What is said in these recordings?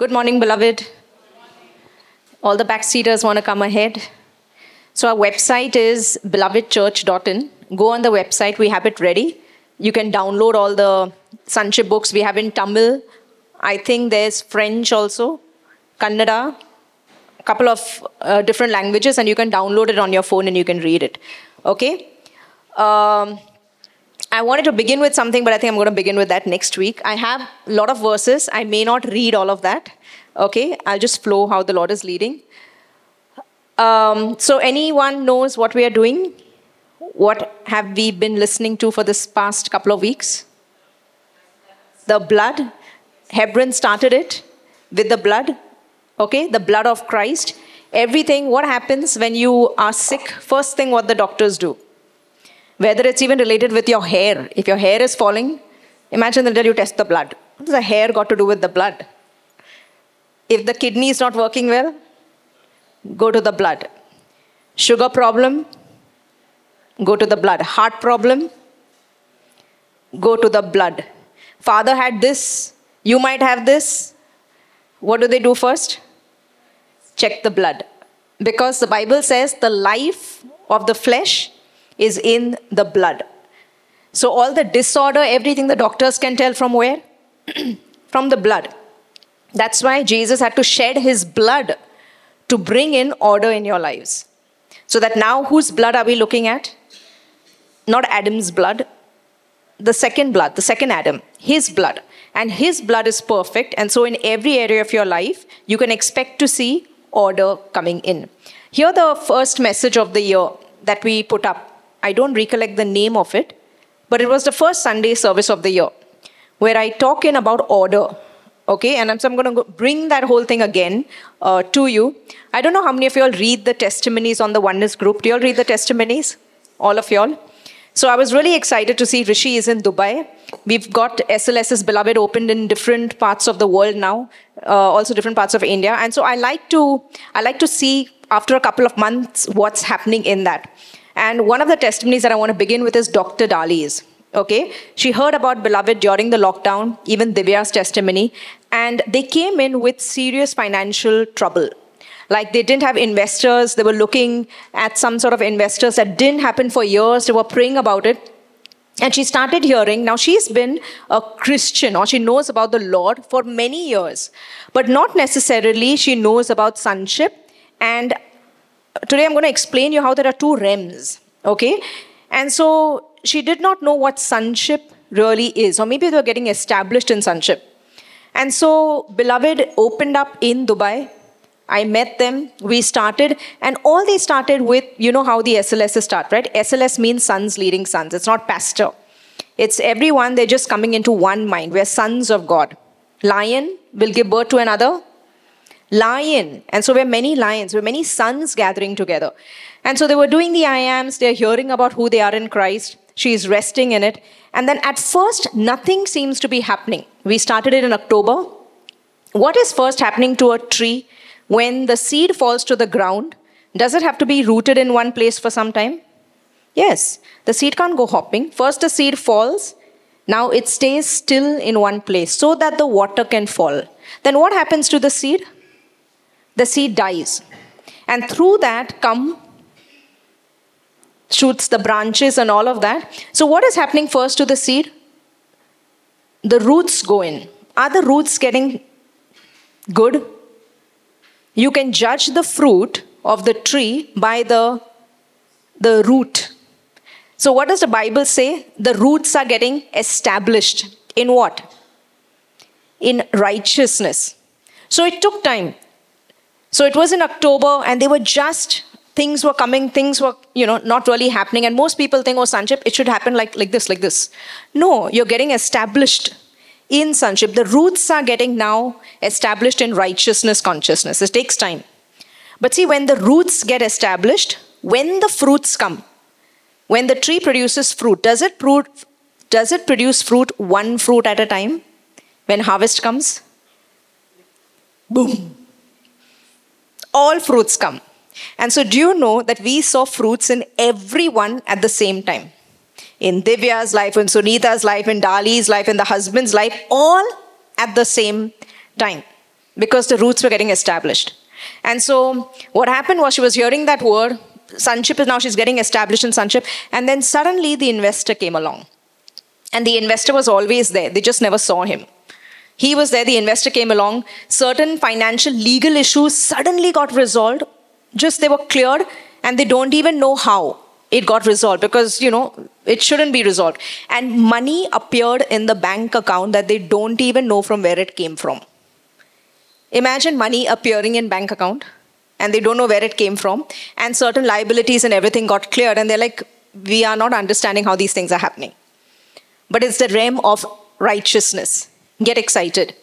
Good morning, beloved. All the backseaters want to come ahead. So, our website is belovedchurch.in. Go on the website, we have it ready. You can download all the Sonship books. We have in Tamil. I think there's French also, Kannada, a couple of uh, different languages, and you can download it on your phone and you can read it. Okay? Um, I wanted to begin with something, but I think I'm going to begin with that next week. I have a lot of verses. I may not read all of that. Okay? I'll just flow how the Lord is leading. Um, so, anyone knows what we are doing? What have we been listening to for this past couple of weeks? The blood. Hebron started it with the blood. Okay? The blood of Christ. Everything, what happens when you are sick? First thing, what the doctors do whether it's even related with your hair. If your hair is falling, imagine that you test the blood. What does the hair got to do with the blood? If the kidney is not working well, go to the blood. Sugar problem, go to the blood. Heart problem, go to the blood. Father had this, you might have this. What do they do first? Check the blood. Because the Bible says the life of the flesh is in the blood. So, all the disorder, everything the doctors can tell from where? from the blood. That's why Jesus had to shed his blood to bring in order in your lives. So, that now whose blood are we looking at? Not Adam's blood, the second blood, the second Adam, his blood. And his blood is perfect. And so, in every area of your life, you can expect to see order coming in. Here, the first message of the year that we put up I don't recollect the name of it, but it was the first Sunday service of the year where I talk in about order. Okay, and so I'm going to bring that whole thing again uh, to you. I don't know how many of you all read the testimonies on the Oneness group. Do you all read the testimonies? All of y'all? So I was really excited to see Rishi is in Dubai. We've got SLS's Beloved opened in different parts of the world now, uh, also different parts of India. And so I like to I like to see after a couple of months what's happening in that. And one of the testimonies that I want to begin with is Dr. Dali's. Okay, she heard about Beloved during the lockdown, even Divya's testimony, and they came in with serious financial trouble. Like they didn't have investors, they were looking at some sort of investors that didn't happen for years, they were praying about it. And she started hearing. Now, she's been a Christian or she knows about the Lord for many years, but not necessarily she knows about sonship and today I'm going to explain you how there are two realms. Okay? And so she did not know what sonship really is, or maybe they were getting established in sonship. And so, beloved opened up in Dubai. I met them, we started, and all they started with, you know how the SLS start, right? SLS means sons leading sons. It's not pastor. It's everyone, they're just coming into one mind. We're sons of God. Lion will give birth to another lion. And so we're many lions, we're many sons gathering together. And so they were doing the I ams, they're hearing about who they are in Christ. She's resting in it. And then at first, nothing seems to be happening. We started it in October. What is first happening to a tree when the seed falls to the ground? Does it have to be rooted in one place for some time? Yes. The seed can't go hopping. First, the seed falls. Now it stays still in one place so that the water can fall. Then what happens to the seed? The seed dies. And through that come shoots, the branches, and all of that. So, what is happening first to the seed? The roots go in. Are the roots getting good? You can judge the fruit of the tree by the, the root. So, what does the Bible say? The roots are getting established in what? In righteousness. So, it took time. So it was in October, and they were just things were coming, things were you know not really happening, and most people think, oh, sonship, it should happen like like this, like this. No, you're getting established in sonship. The roots are getting now established in righteousness consciousness. It takes time. But see, when the roots get established, when the fruits come, when the tree produces fruit, does it, fruit, does it produce fruit one fruit at a time? When harvest comes? Boom all fruits come. And so, do you know that we saw fruits in everyone at the same time? In Divya's life, in Sunita's life, in Dali's life, in the husband's life, all at the same time. because the roots were getting established. And so what happened was she was hearing that word, sonship is now she's getting established in sonship, and then suddenly the investor came along. And the investor was always there, they just never saw him. He was there, the investor came along, certain financial legal issues suddenly got resolved, just they were cleared, and they don't even know how it got resolved because you know it shouldn't be resolved. And money appeared in the bank account that they don't even know from where it came from. Imagine money appearing in bank account and they don't know where it came from and certain liabilities and everything got cleared and they're like we are not understanding how these things are happening. But it's the realm of righteousness get excited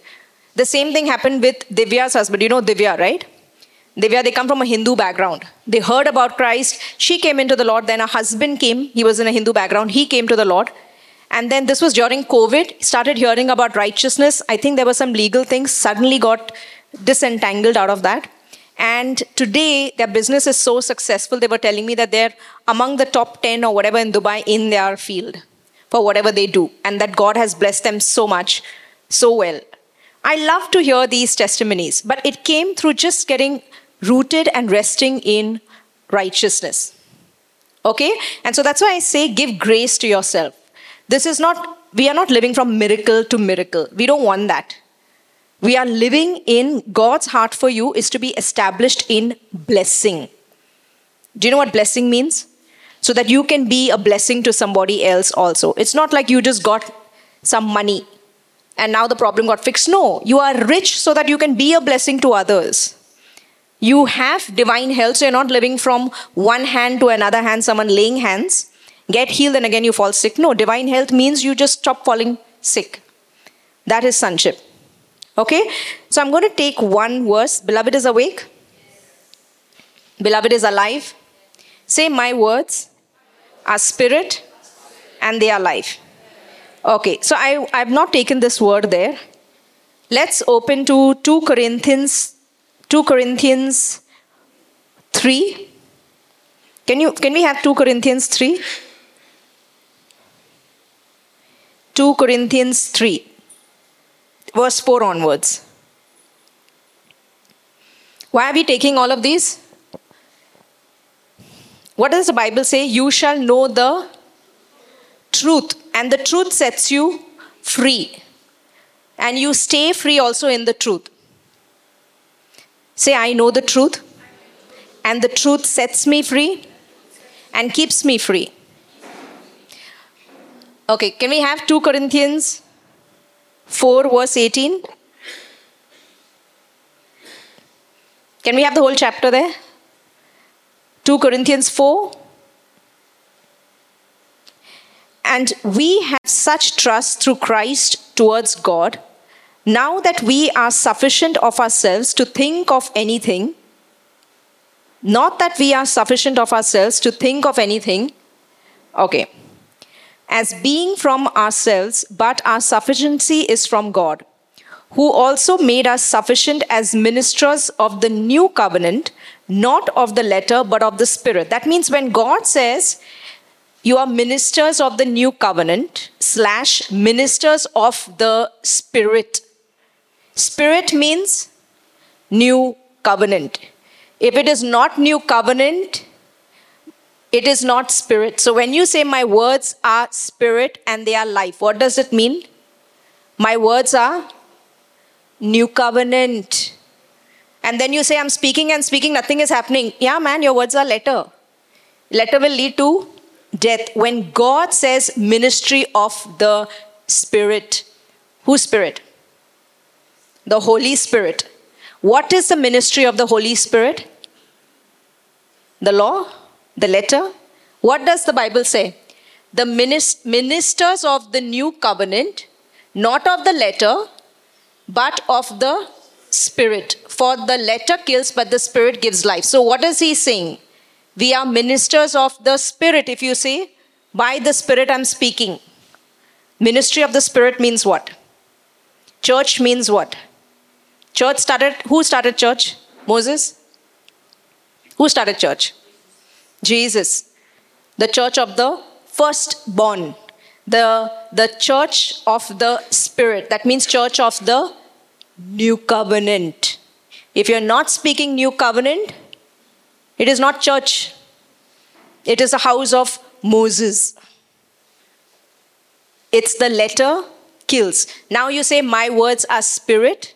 the same thing happened with divya's husband you know divya right Divya, they come from a Hindu background. They heard about Christ. She came into the Lord. Then her husband came. He was in a Hindu background. He came to the Lord. And then this was during COVID. Started hearing about righteousness. I think there were some legal things. Suddenly got disentangled out of that. And today, their business is so successful. They were telling me that they're among the top 10 or whatever in Dubai in their field for whatever they do. And that God has blessed them so much, so well. I love to hear these testimonies, but it came through just getting rooted and resting in righteousness. Okay? And so that's why I say give grace to yourself. This is not, we are not living from miracle to miracle. We don't want that. We are living in God's heart for you is to be established in blessing. Do you know what blessing means? So that you can be a blessing to somebody else also. It's not like you just got some money and now the problem got fixed. No, you are rich so that you can be a blessing to others. You have divine health, so you're not living from one hand to another hand, someone laying hands, get healed, and again you fall sick. No, divine health means you just stop falling sick. That is sonship. Okay? So I'm going to take one verse. Beloved is awake. Beloved is alive. Say, My words are spirit and they are life. Okay, so I, I've not taken this word there. Let's open to 2 Corinthians 2 Corinthians 3. Can, you, can we have 2 Corinthians 3? 2 Corinthians 3, verse 4 onwards. Why are we taking all of these? What does the Bible say? You shall know the truth, and the truth sets you free. And you stay free also in the truth. Say, I know the truth, and the truth sets me free and keeps me free. Okay, can we have 2 Corinthians 4, verse 18? Can we have the whole chapter there? 2 Corinthians 4. And we have such trust through Christ towards God now that we are sufficient of ourselves to think of anything, not that we are sufficient of ourselves to think of anything, okay, as being from ourselves, but our sufficiency is from God, who also made us sufficient as ministers of the new covenant, not of the letter, but of the spirit. That means when God says, you are ministers of the new covenant slash ministers of the spirit Spirit means new covenant. If it is not new covenant, it is not spirit. So when you say my words are spirit and they are life, what does it mean? My words are new covenant. And then you say, I'm speaking and speaking, nothing is happening. Yeah, man, your words are letter. Letter will lead to death. When God says ministry of the Spirit, whose Spirit? the Holy Spirit. What is the ministry of the Holy Spirit? The law, the letter. What does the Bible say? The ministers of the new covenant, not of the letter, but of the spirit. For the letter kills, but the spirit gives life. So, what is he saying? We are ministers of the spirit. If you say, by the spirit I'm speaking. Ministry of the spirit means what? Church means what? Church started, who started church? Moses? Who started church? Jesus. The church of the firstborn. The, the church of the Spirit. That means church of the new covenant. If you're not speaking new covenant, it is not church. It is a house of Moses. It's the letter kills. Now you say, My words are spirit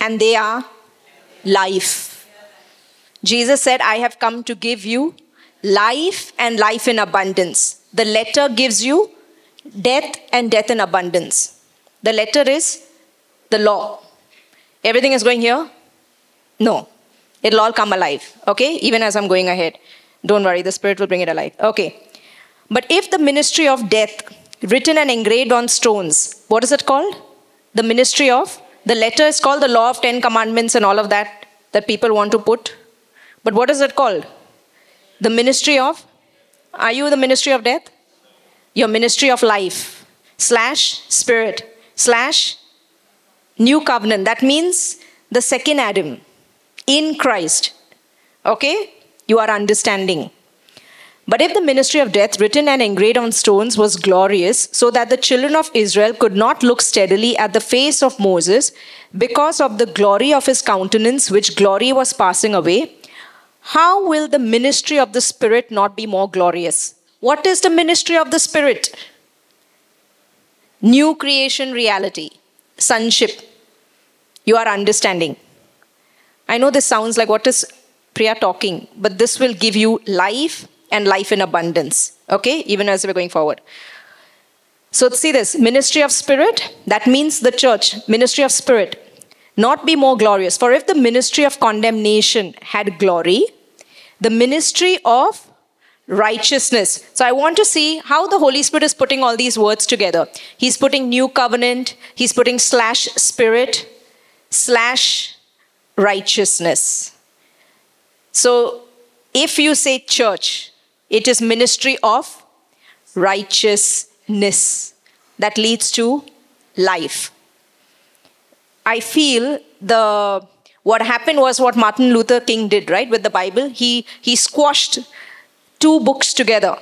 and they are life. Jesus said, I have come to give you life and life in abundance. The letter gives you death and death in abundance. The letter is the law. Everything is going here? No. It'll all come alive. Okay? Even as I'm going ahead. Don't worry, the Spirit will bring it alive. Okay. But if the ministry of death, written and engraved on stones, what is it called? The ministry of? The letter is called the Law of Ten Commandments and all of that that people want to put. But what is it called? The ministry of? Are you the ministry of death? Your ministry of life slash spirit slash new covenant. That means the second Adam in Christ. Okay? You are understanding. But if the ministry of death, written and engraved on stones, was glorious, so that the children of Israel could not look steadily at the face of Moses because of the glory of his countenance, which glory was passing away, how will the ministry of the Spirit not be more glorious? What is the ministry of the Spirit? New creation reality, sonship. You are understanding. I know this sounds like what is Priya talking, but this will give you life and life in abundance. Okay, even as we're going forward. So, see this ministry of spirit, that means the church, ministry of spirit, not be more glorious. For if the ministry of condemnation had glory, the ministry of righteousness. So I want to see how the Holy Spirit is putting all these words together. He's putting new covenant, he's putting slash spirit, slash righteousness. So if you say church, it is ministry of righteousness that leads to life. I feel the what happened was what Martin Luther King did, right, with the Bible. He he squashed two books together,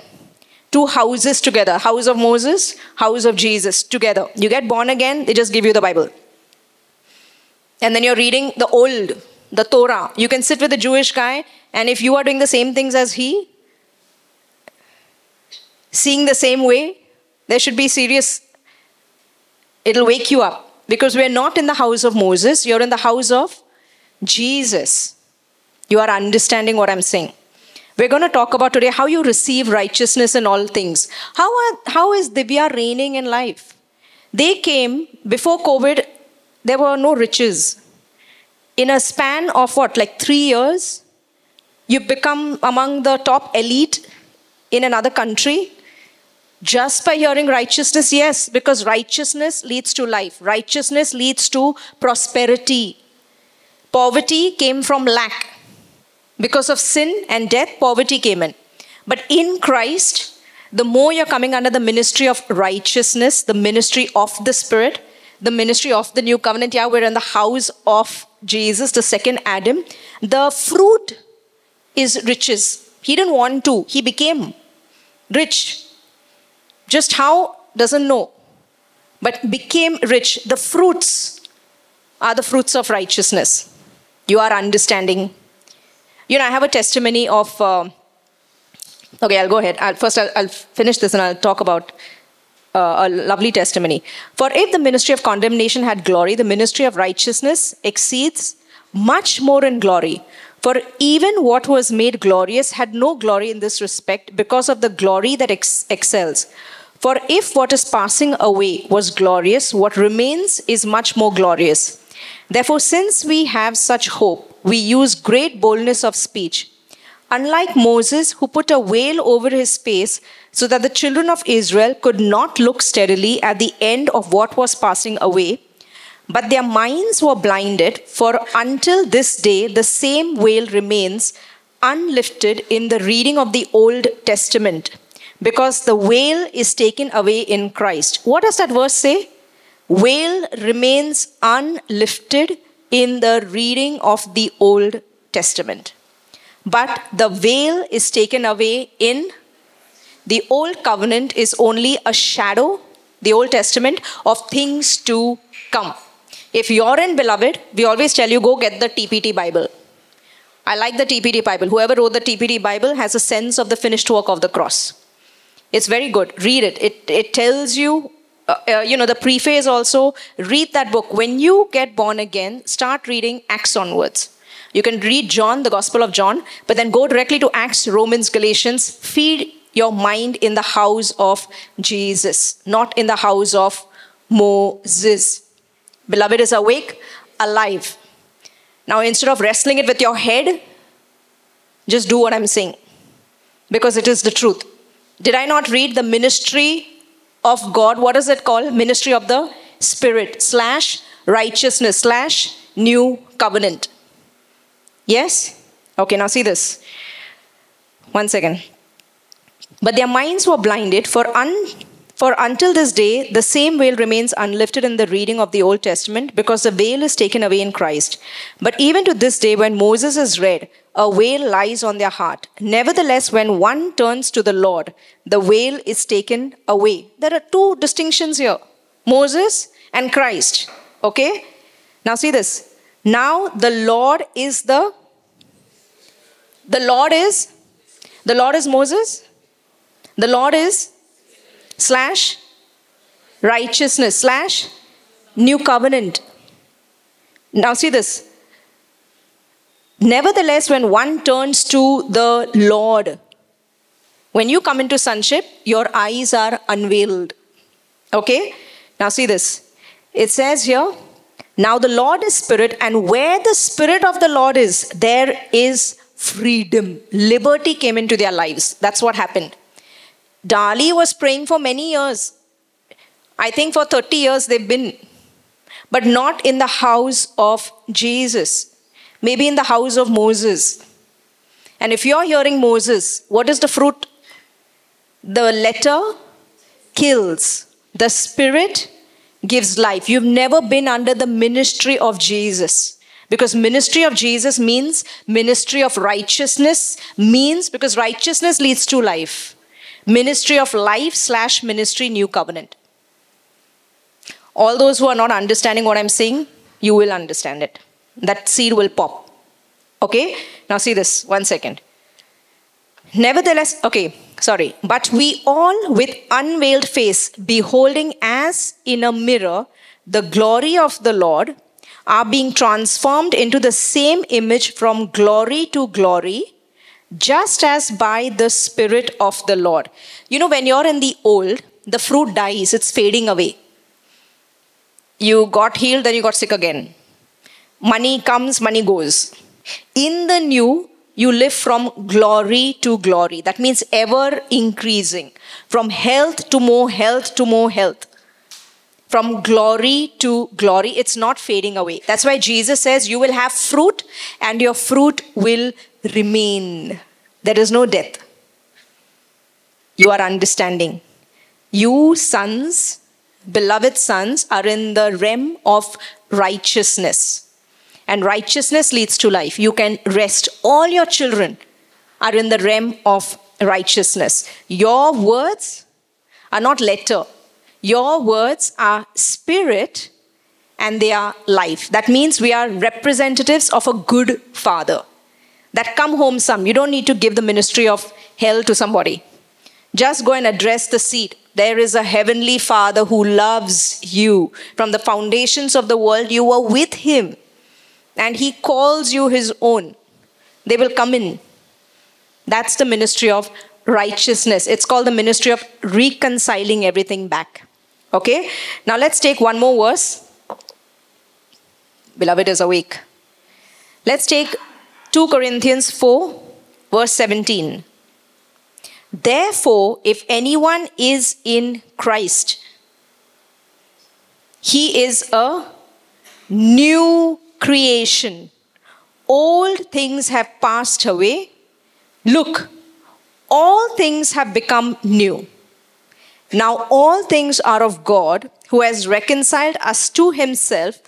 two houses together, house of Moses, house of Jesus together. You get born again, they just give you the Bible. And then you're reading the old, the Torah. You can sit with a Jewish guy, and if you are doing the same things as he, seeing the same way, there should be serious, it'll wake you up. Because we're not in the house of Moses, you're in the house of Jesus. You are understanding what I'm saying. We're going to talk about today how you receive righteousness in all things. How, are, how is Divya reigning in life? They came before COVID, there were no riches. In a span of what, like three years, you become among the top elite in another country just by hearing righteousness, yes, because righteousness leads to life, righteousness leads to prosperity. Poverty came from lack. Because of sin and death, poverty came in. But in Christ, the more you're coming under the ministry of righteousness, the ministry of the Spirit, the ministry of the new covenant, yeah, we're in the house of Jesus, the second Adam. The fruit is riches. He didn't want to, he became rich. Just how, doesn't know, but became rich. The fruits are the fruits of righteousness. You are understanding. You know, I have a testimony of. Uh, okay, I'll go ahead. I'll, first, I'll, I'll, finish this and I'll talk about uh, a lovely testimony. For if the ministry of condemnation had glory, the ministry of righteousness exceeds much more in glory. For even what was made glorious had no glory in this respect because of the glory that ex- excels. For if what is passing away was glorious, what remains is much more glorious. Therefore, since we have such hope, we use great boldness of speech. Unlike Moses, who put a veil over his face so that the children of Israel could not look steadily at the end of what was passing away, but their minds were blinded, for until this day the same veil remains unlifted in the reading of the Old Testament, because the veil is taken away in Christ. What does that verse say? veil remains unlifted in the reading of the Old Testament. But the veil is taken away in the Old Covenant is only a shadow, the Old Testament, of things to come. If you're in Beloved, we always tell you go get the TPT Bible. I like the TPT Bible. Whoever wrote the TPT Bible has a sense of the finished work of the cross. It's very good. Read it. It, it tells you, uh, uh, you know, the preface also. Read that book. When you get born again, start reading Acts onwards. You can read John, the Gospel of John, but then go directly to Acts, Romans, Galatians. Feed your mind in the house of Jesus, not in the house of Moses. Beloved is awake, alive. Now, instead of wrestling it with your head, just do what I'm saying because it is the truth. Did I not read the ministry of God? What is it called? Ministry of the Spirit slash righteousness slash new covenant. Yes? Okay, now see this. One second. But their minds were blinded, for, un, for until this day, the same veil remains unlifted in the reading of the Old Testament, because the veil is taken away in Christ. But even to this day, when Moses is read, a veil lies on their heart. Nevertheless, when one turns to the Lord, the veil is taken away. There are two distinctions here Moses and Christ. Okay? Now see this. Now the Lord is the the Lord is the Lord is Moses. The Lord is slash righteousness slash new covenant. Now see this. Nevertheless, when one turns to the Lord, when you come into sonship, your eyes are unveiled. Okay? Now see this. It says here, now the Lord is spirit, and where the spirit of the Lord is, there is freedom. Liberty came into their lives. That's what happened. Dali was praying for many years. I think for 30 years they've been, but not in the house of Jesus. Maybe in the house of Moses. And if you're hearing Moses, what is the fruit? The letter kills, the spirit gives life. You've never been under the ministry of Jesus. Because ministry of Jesus means ministry of righteousness, means because righteousness leads to life. Ministry of life slash ministry new covenant. All those who are not understanding what I'm saying, you will understand it. That seed will pop. Okay? Now see this, one second. Nevertheless, okay, sorry. But we all with unveiled face, beholding as in a mirror the glory of the Lord, are being transformed into the same image from glory to glory, just as by the Spirit of the Lord. You know, when you're in the old, the fruit dies, it's fading away. You got healed, then you got sick again. Money comes, money goes. In the new, you live from glory to glory. That means ever increasing. From health to more health to more health. From glory to glory. It's not fading away. That's why Jesus says, You will have fruit and your fruit will remain. There is no death. You are understanding. You sons, beloved sons, are in the realm of righteousness and righteousness leads to life. You can rest. All your children are in the realm of righteousness. Your words are not letter, your words are spirit and they are life. That means we are representatives of a good father. That come home some. You don't need to give the ministry of hell to somebody. Just go and address the seat. There is a heavenly father who loves you. From the foundations of the world, you were with him and he calls you his own, they will come in. That's the ministry of righteousness. It's called the ministry of reconciling everything back. Okay? Now let's take one more verse. Beloved is awake. Let's take 2 Corinthians 4, verse 17. Therefore, if anyone is in Christ, he is a new creation. Old things have passed away. Look, all things have become new. Now, all things are of God, who has reconciled us to himself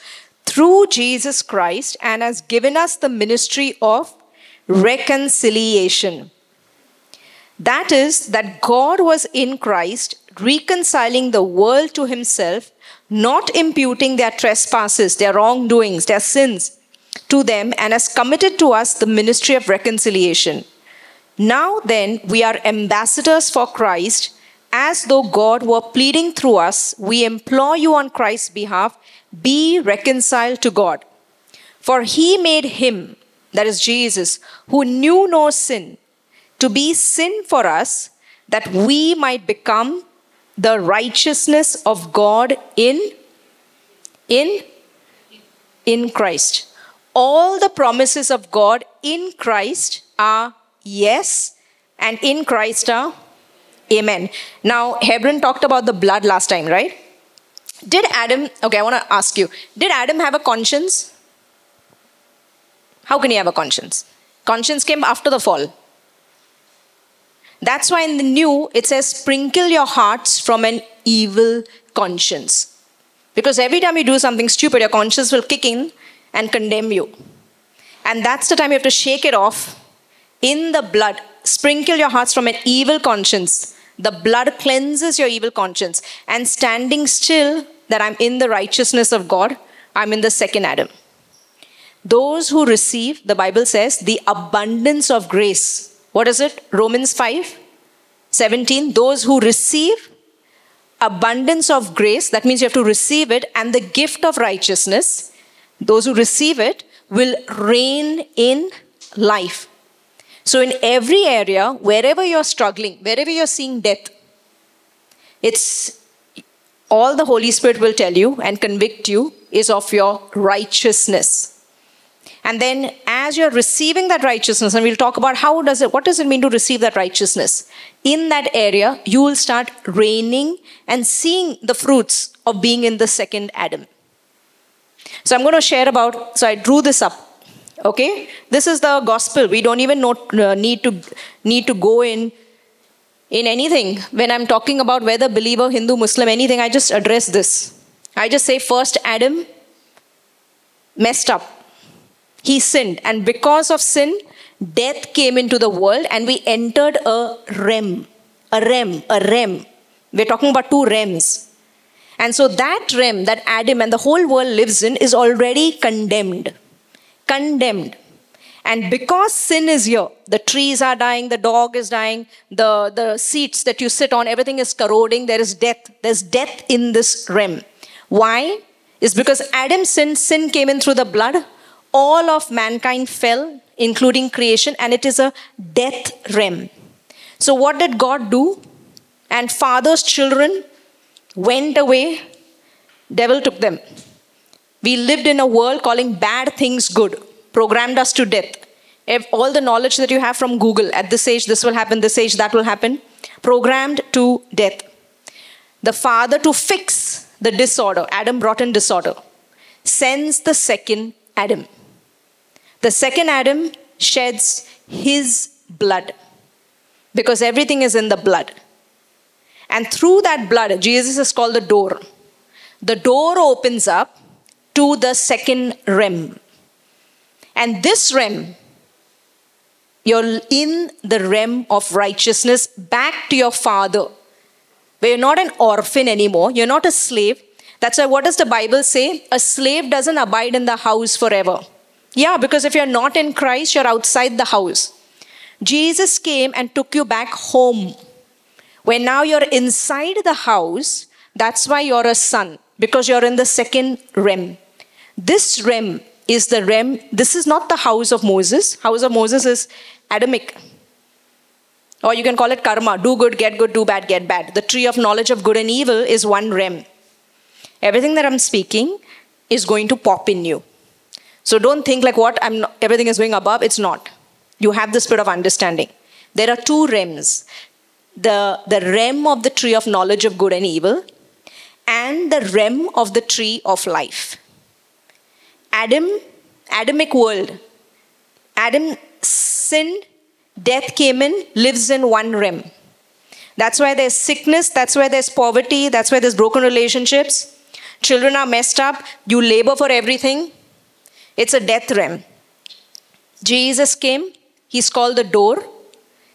through Jesus Christ and has given us the ministry of reconciliation. That is, that God was in Christ reconciling the world to himself, not imputing their trespasses, their wrongdoings, their sins to them, and has committed to us the ministry of reconciliation. Now then, we are ambassadors for Christ, as though God were pleading through us. We implore you on Christ's behalf be reconciled to God. For he made him, that is Jesus, who knew no sin, to be sin for us, that we might become the righteousness of God in in in Christ. All the promises of God in Christ are yes, and in Christ are amen. Now, Hebron talked about the blood last time, right? Did Adam, okay, I want to ask you, did Adam have a conscience? How can he have a conscience? Conscience came after the fall. That's why in the new it says, sprinkle your hearts from an evil conscience. Because every time you do something stupid, your conscience will kick in and condemn you. And that's the time you have to shake it off in the blood. Sprinkle your hearts from an evil conscience. The blood cleanses your evil conscience. And standing still, that I'm in the righteousness of God, I'm in the second Adam. Those who receive, the Bible says, the abundance of grace what is it? Romans 5 17. Those who receive abundance of grace, that means you have to receive it, and the gift of righteousness, those who receive it will reign in life. So, in every area, wherever you're struggling, wherever you're seeing death, it's all the Holy Spirit will tell you and convict you is of your righteousness. And then as you're receiving that righteousness, and we'll talk about how does it, what does it mean to receive that righteousness? In that area, you will start reigning and seeing the fruits of being in the second Adam. So I'm going to share about, so I drew this up. Okay? This is the gospel. We don't even know, uh, need to need to go in in anything. When I'm talking about whether believer, Hindu, Muslim, anything, I just address this. I just say first Adam messed up he sinned. And because of sin, death came into the world and we entered a realm. A realm, a realm. We're talking about two realms. And so that realm that Adam and the whole world lives in is already condemned. Condemned. And because sin is here, the trees are dying, the dog is dying, the, the seats that you sit on, everything is corroding, there is death. There's death in this realm. Why? Is because Adam's sin, sin came in through the blood, all of mankind fell, including creation, and it is a death realm. So, what did God do? And father's children went away, devil took them. We lived in a world calling bad things good, programmed us to death. If all the knowledge that you have from Google at this age, this will happen, this age, that will happen, programmed to death. The father to fix the disorder, Adam brought in disorder, sends the second Adam. The second Adam sheds his blood because everything is in the blood. And through that blood, Jesus is called the door. The door opens up to the second realm. And this realm, you're in the realm of righteousness back to your father. Where you're not an orphan anymore, you're not a slave. That's why, what does the Bible say? A slave doesn't abide in the house forever. Yeah, because if you're not in Christ, you're outside the house. Jesus came and took you back home. When now you're inside the house, that's why you're a son, because you're in the second realm. This realm is the rem. this is not the house of Moses. House of Moses is Adamic. Or you can call it karma do good, get good, do bad, get bad. The tree of knowledge of good and evil is one rem. Everything that I'm speaking is going to pop in you. So don't think like what I'm not, everything is going above. It's not. You have the spirit of understanding. There are two realms. The, the realm of the tree of knowledge of good and evil and the rem of the tree of life. Adam, Adamic world. Adam sinned, death came in, lives in one realm. That's why there's sickness, that's why there's poverty, that's why there's broken relationships. Children are messed up, you labor for everything. It's a death realm. Jesus came, he's called the door.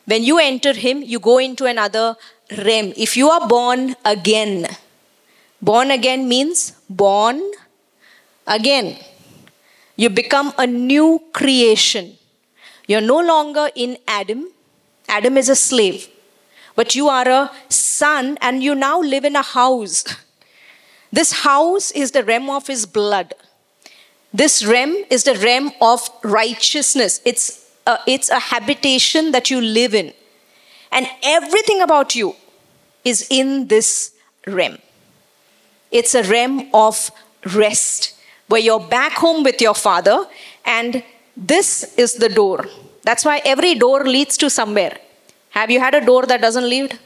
When you enter him, you go into another realm. If you are born again, Born again means born again. You become a new creation. You're no longer in Adam. Adam is a slave. But you are a son and you now live in a house. This house is the realm of his blood. This realm is the realm of righteousness. It's a, it's a habitation that you live in. And everything about you is in this realm. It's a realm of rest where you're back home with your father, and this is the door. That's why every door leads to somewhere. Have you had a door that doesn't lead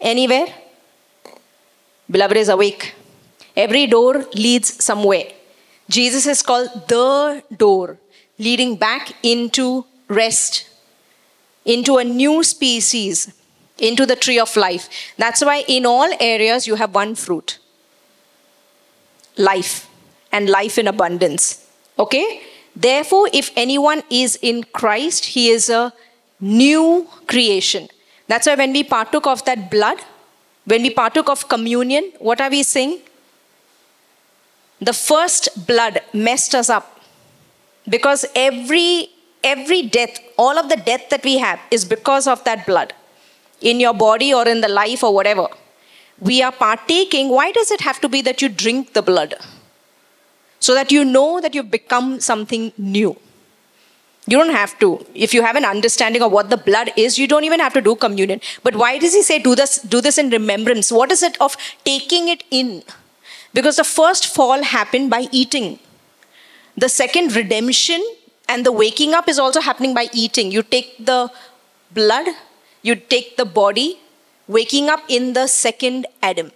anywhere? Beloved is awake. Every door leads somewhere. Jesus is called the door, leading back into rest, into a new species, into the tree of life. That's why in all areas you have one fruit life and life in abundance. Okay? Therefore, if anyone is in Christ, he is a new creation. That's why when we partook of that blood, when we partook of communion, what are we saying? The first blood messed us up because every every death, all of the death that we have is because of that blood in your body or in the life or whatever. We are partaking. Why does it have to be that you drink the blood? So that you know that you've become something new. You don't have to. If you have an understanding of what the blood is, you don't even have to do communion. But why does he say do this, do this in remembrance? What is it of taking it in? Because the first fall happened by eating. The second redemption and the waking up is also happening by eating. You take the blood, you take the body, waking up in the second Adam.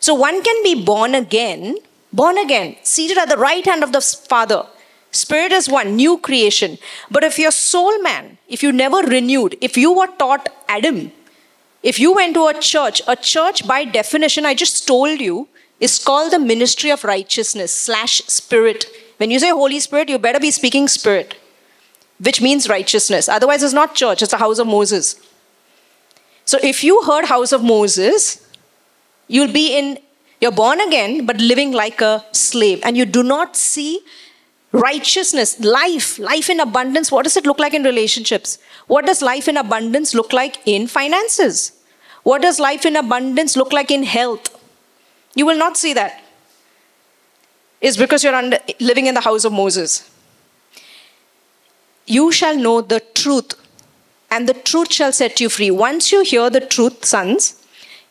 So one can be born again, born again, seated at the right hand of the Father. Spirit is one, new creation. But if your soul man, if you never renewed, if you were taught Adam, if you went to a church, a church by definition, I just told you, is called the ministry of righteousness slash spirit. When you say Holy Spirit, you better be speaking spirit, which means righteousness. Otherwise, it's not church, it's the house of Moses. So if you heard House of Moses, you'll be in, you're born again, but living like a slave. And you do not see righteousness, life, life in abundance. What does it look like in relationships? What does life in abundance look like in finances? What does life in abundance look like in health? You will not see that. It's because you're under, living in the house of Moses. You shall know the truth, and the truth shall set you free. Once you hear the truth, sons,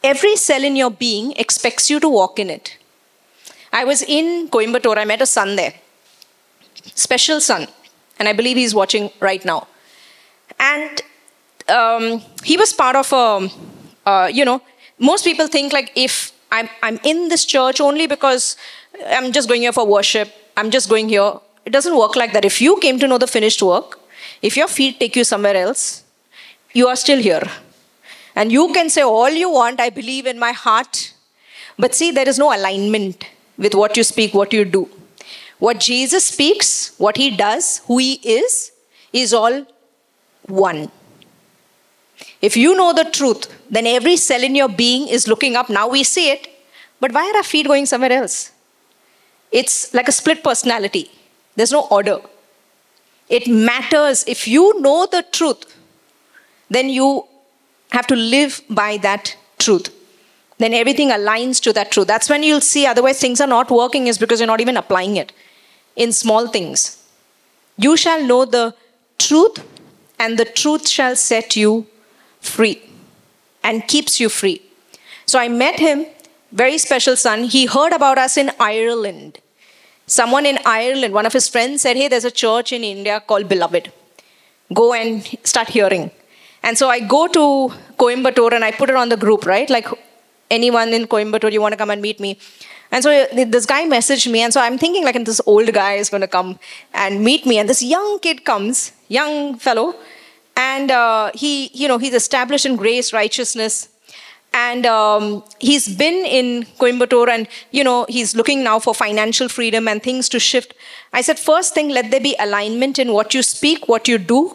every cell in your being expects you to walk in it. I was in Coimbatore, I met a son there, special son, and I believe he's watching right now. And um, he was part of a, uh, you know, most people think like if I'm, I'm in this church only because I'm just going here for worship, I'm just going here. It doesn't work like that. If you came to know the finished work, if your feet take you somewhere else, you are still here. And you can say all you want, I believe in my heart. But see, there is no alignment with what you speak, what you do. What Jesus speaks, what he does, who he is, is all one. If you know the truth, then every cell in your being is looking up. Now we see it, but why are our feet going somewhere else? It's like a split personality. There's no order. It matters if you know the truth, then you have to live by that truth. Then everything aligns to that truth. That's when you'll see, otherwise, things are not working, is because you're not even applying it in small things. You shall know the truth, and the truth shall set you free and keeps you free. So I met him, very special son. He heard about us in Ireland. Someone in Ireland, one of his friends said, Hey, there's a church in India called Beloved. Go and start hearing. And so I go to Coimbatore and I put it on the group, right? Like anyone in Coimbatore, you want to come and meet me. And so this guy messaged me, and so I'm thinking like this old guy is going to come and meet me, and this young kid comes, young fellow, and uh, he, you know, he's established in grace, righteousness, and um, he's been in Coimbatore, and you know, he's looking now for financial freedom and things to shift. I said, first thing, let there be alignment in what you speak, what you do,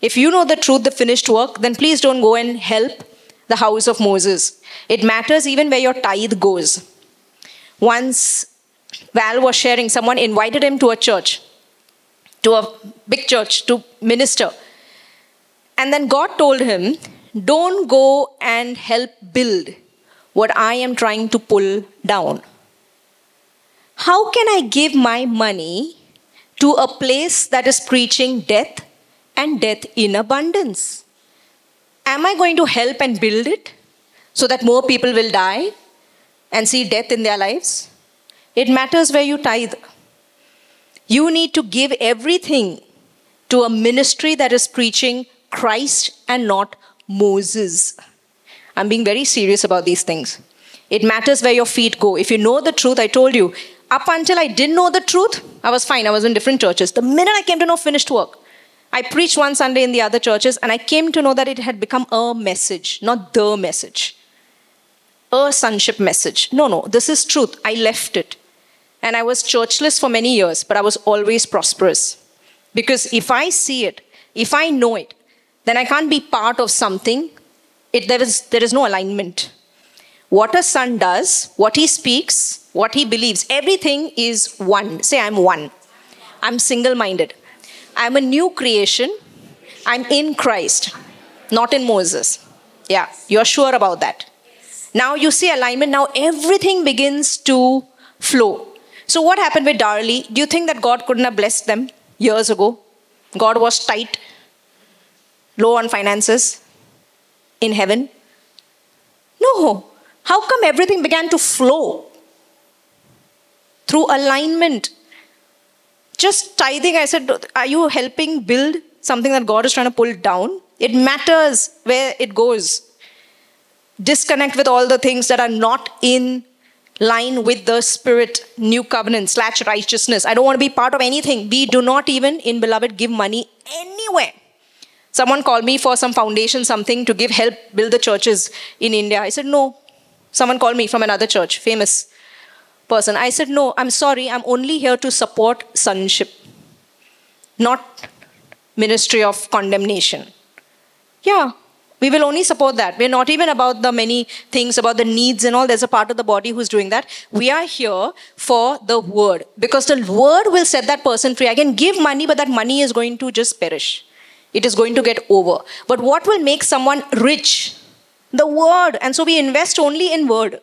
if you know the truth, the finished work, then please don't go and help the house of Moses. It matters even where your tithe goes. Once Val was sharing, someone invited him to a church, to a big church, to minister. And then God told him, Don't go and help build what I am trying to pull down. How can I give my money to a place that is preaching death and death in abundance? Am I going to help and build it so that more people will die and see death in their lives? It matters where you tithe. You need to give everything to a ministry that is preaching Christ and not Moses. I'm being very serious about these things. It matters where your feet go. If you know the truth, I told you, up until I didn't know the truth, I was fine. I was in different churches. The minute I came to know finished work, I preached one Sunday in the other churches and I came to know that it had become a message, not the message. A sonship message. No, no, this is truth. I left it. And I was churchless for many years, but I was always prosperous. Because if I see it, if I know it, then I can't be part of something. It, there, is, there is no alignment. What a son does, what he speaks, what he believes, everything is one. Say, I'm one. I'm single minded. I'm a new creation. I'm in Christ, not in Moses. Yeah, you're sure about that. Now you see alignment. Now everything begins to flow. So, what happened with Darley? Do you think that God couldn't have blessed them years ago? God was tight, low on finances in heaven? No. How come everything began to flow? Through alignment just tithing, I said, are you helping build something that God is trying to pull down? It matters where it goes. Disconnect with all the things that are not in line with the spirit, new covenant, slash righteousness. I don't want to be part of anything. We do not even, in beloved, give money anywhere. Someone called me for some foundation, something to give help build the churches in India. I said, no. Someone called me from another church, famous person. I said, No, I'm sorry, I'm only here to support sonship, not ministry of condemnation. Yeah, we will only support that. We're not even about the many things, about the needs and all. There's a part of the body who's doing that. We are here for the word because the word will set that person free. I can give money, but that money is going to just perish. It is going to get over. But what will make someone rich? The word. And so we invest only in word.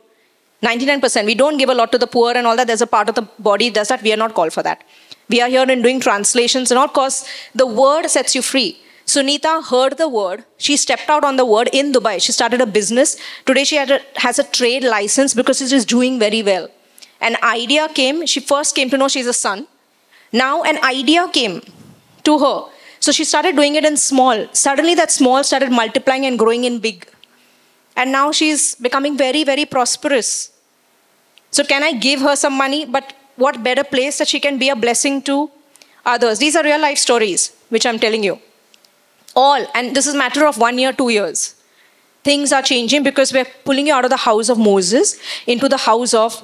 99%. We don't give a lot to the poor and all that. There's a part of the body does that. We are not called for that. We are here in doing translations and all because the word sets you free. Sunita heard the word. She stepped out on the word in Dubai. She started a business. Today she a, has a trade license because she's doing very well. An idea came. She first came to know she's a son. Now an idea came to her. So she started doing it in small. Suddenly that small started multiplying and growing in big. And now she's becoming very, very prosperous. So, can I give her some money? But what better place that she can be a blessing to others? These are real life stories, which I'm telling you. All, and this is a matter of one year, two years. Things are changing because we're pulling you out of the house of Moses into the house of,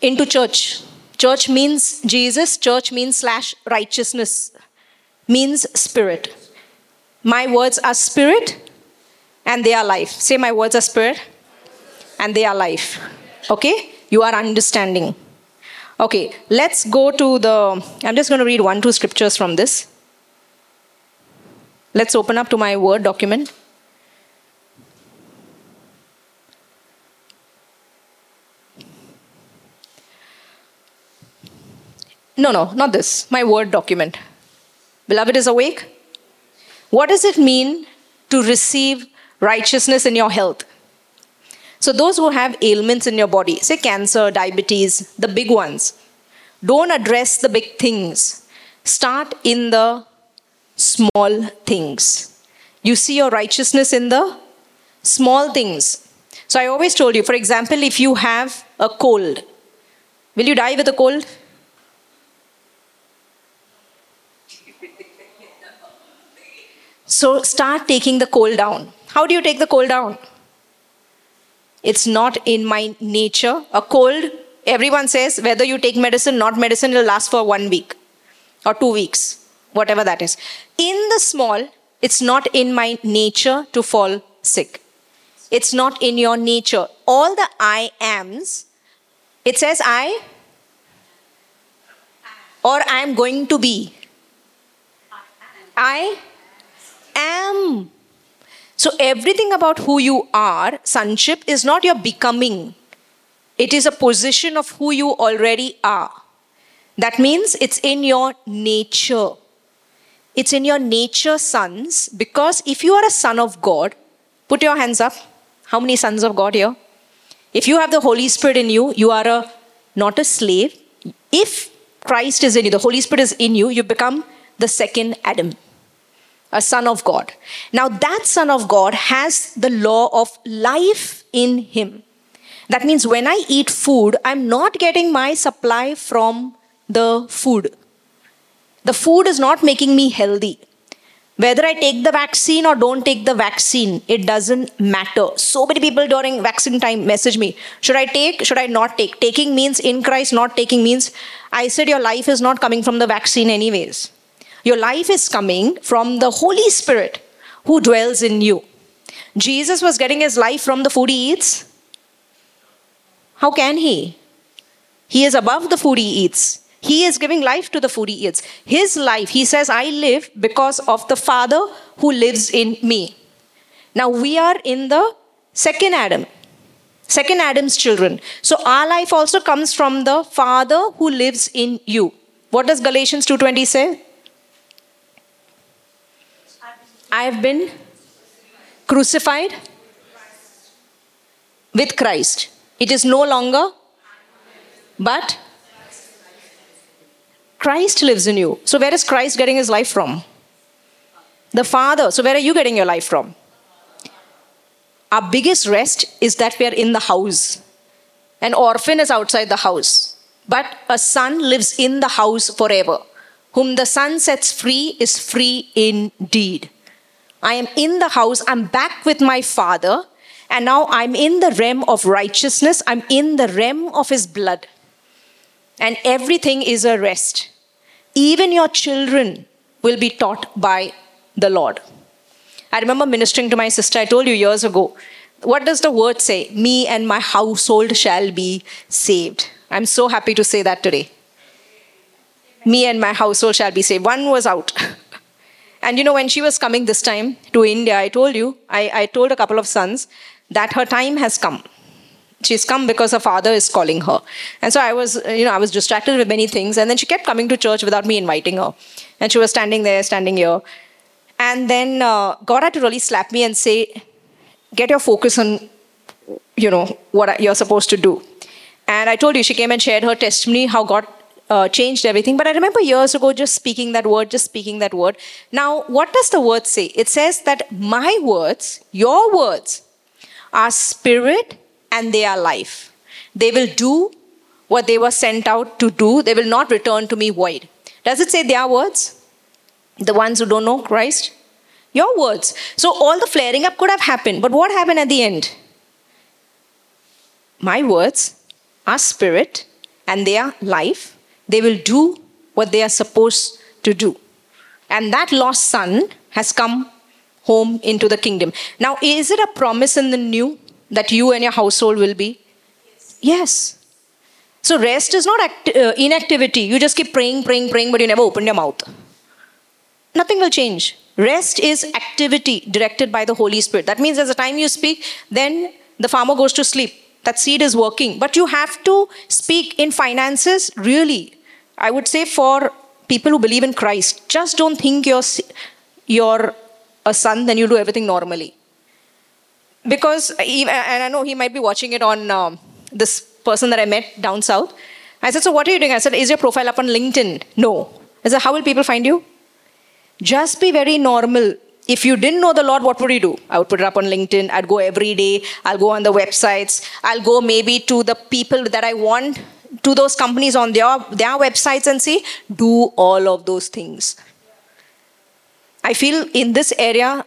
into church. Church means Jesus, church means slash righteousness, means spirit. My words are spirit, and they are life. Say, My words are spirit and they are life. Okay? You are understanding. Okay, let's go to the. I'm just going to read one, two scriptures from this. Let's open up to my Word document. No, no, not this. My Word document. Beloved is awake. What does it mean to receive righteousness in your health. So, those who have ailments in your body, say cancer, diabetes, the big ones, don't address the big things. Start in the small things. You see your righteousness in the small things. So, I always told you, for example, if you have a cold, will you die with a cold? So, start taking the cold down. How do you take the cold down? It's not in my nature. A cold, everyone says whether you take medicine, not medicine, will last for one week or two weeks, whatever that is. In the small, it's not in my nature to fall sick. It's not in your nature. All the I ams, it says I or I am going to be. I am. So everything about who you are, sonship, is not your becoming. It is a position of who you already are. That means it's in your nature. It's in your nature, sons, because if you are a son of God, put your hands up. How many sons of God here? If you have the Holy Spirit in you, you are a not a slave. If Christ is in you, the Holy Spirit is in you, you become the second Adam, a son of God. Now, that son of God has the law of life in him. That means when I eat food, I'm not getting my supply from the food. The food is not making me healthy. Whether I take the vaccine or don't take the vaccine, it doesn't matter. So many people during vaccine time message me, should I take, should I not take? Taking means in Christ, not taking means, I said your life is not coming from the vaccine anyways. Your life is coming from the Holy Spirit who dwells in you. Jesus was getting his life from the food he eats. How can he? He is above the food he eats. He is giving life to the food he eats. His life, he says, I live because of the Father who lives in me. Now we are in the second Adam, second Adam's children. So our life also comes from the Father who lives in you. What does Galatians 2:20 say? I have been crucified with Christ. It is no longer but Christ lives in you. So, where is Christ getting his life from? The Father. So, where are you getting your life from? Our biggest rest is that we are in the house. An orphan is outside the house, but a son lives in the house forever. Whom the son sets free is free indeed. I am in the house, I'm back with my father, and now I'm in the realm of righteousness, I'm in the realm of his blood and everything is a rest. Even your children will be taught by the Lord. I remember ministering to my sister, I told you years ago. What does the word say? Me and my household shall be saved. I'm so happy to say that today. Me and my household shall be saved. One was out. and you know, when she was coming this time to India, I told you, I, I told a couple of sons that her time has come. She's come because her father is calling her. And so i was you know i was distracted with many things. And then she kept coming to church without me inviting her. And she was standing there standing here. And then uh, god had to really slap me and say get your focus on you know what you're supposed to do. And i told you she came and shared her testimony how god uh, changed everything but i remember years ago just speaking that word just speaking that word now what does the word say it says that my words your words are spirit and they are life. They will do what they were sent out to do. They will not return to me void. Does it say their words? The ones who don't know Christ? Your words. So all the flaring up could have happened. But what happened at the end? My words are spirit and they are life. They will do what they are supposed to do. And that lost son has come home into the kingdom. Now, is it a promise in the new? that you and your household will be? Yes. So rest is not act- uh, inactivity. You just keep praying, praying, praying, but you never open your mouth. Nothing will change. Rest is activity directed by the Holy Spirit. That means as the time you speak, then the farmer goes to sleep. That seed is working. But you have to speak in finances, really. I would say for people who believe in Christ, just don't think you're, you're a son, then you do everything normally because and I know he might be watching it on um, this person that I met down south. I said, so what are you doing? I said, is your profile up on LinkedIn? No. I said, how will people find you? Just be very normal. If you didn't know the Lord, what would you do? I would put it up on LinkedIn. I'd go every day. I'll go on the websites. I'll go maybe to the people that I want, to those companies on their, their websites and see, do all of those things. I feel in this area,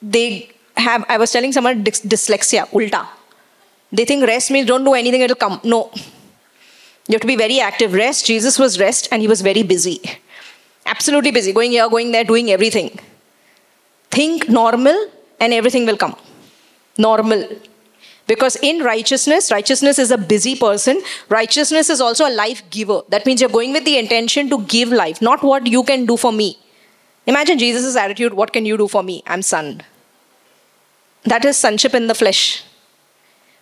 they have, I was telling someone dys- dyslexia, ulta. They think rest means don't do anything, it'll come. No. You have to be very active. Rest, Jesus was rest and he was very busy. Absolutely busy, going here, going there, doing everything. Think normal and everything will come. normal. Because in righteousness, righteousness is a busy person. Righteousness is also a life giver. That means you're going with the intention to give life, not what you can do for me. Imagine Jesus' attitude what can you do for me? I'm son. That is sonship in the flesh.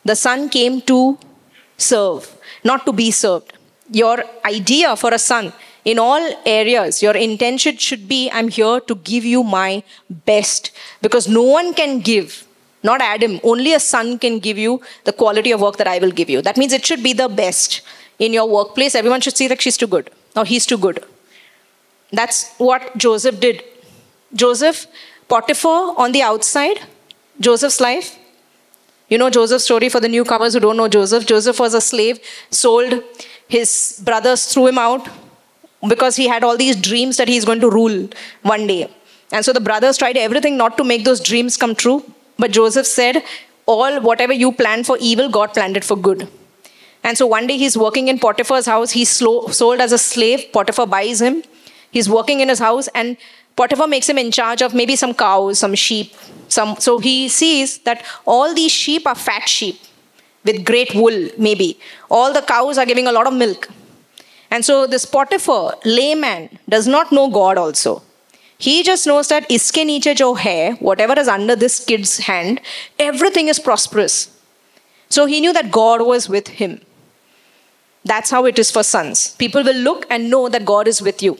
The son came to serve, not to be served. Your idea for a son in all areas, your intention should be I'm here to give you my best because no one can give, not Adam, only a son can give you the quality of work that I will give you. That means it should be the best. In your workplace, everyone should see that she's too good or he's too good. That's what Joseph did. Joseph, Potiphar on the outside, Joseph's life. You know Joseph's story for the newcomers who don't know Joseph. Joseph was a slave, sold. His brothers threw him out because he had all these dreams that he's going to rule one day. And so the brothers tried everything not to make those dreams come true. But Joseph said, All whatever you planned for evil, God planned it for good. And so one day he's working in Potiphar's house. He's sold as a slave. Potiphar buys him. He's working in his house, and Potiphar makes him in charge of maybe some cows, some sheep. Some, so he sees that all these sheep are fat sheep with great wool, maybe. All the cows are giving a lot of milk. And so this Potiphar, layman, does not know God also. He just knows that iske niche jo hai, whatever is under this kid's hand, everything is prosperous. So he knew that God was with him. That's how it is for sons. People will look and know that God is with you.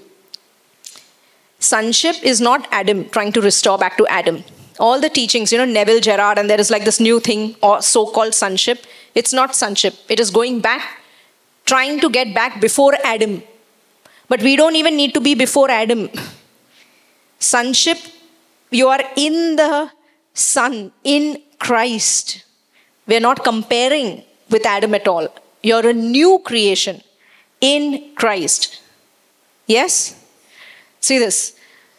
Sonship is not Adam trying to restore back to Adam. All the teachings, you know, Neville Goddard, and there is like this new thing, or so called sonship. It's not sonship. It is going back trying to get back before Adam. But we don't even need to be before Adam. Sonship, you are in the Son, in Christ. We're not comparing with Adam at all. You're a new creation in Christ. Yes? See this.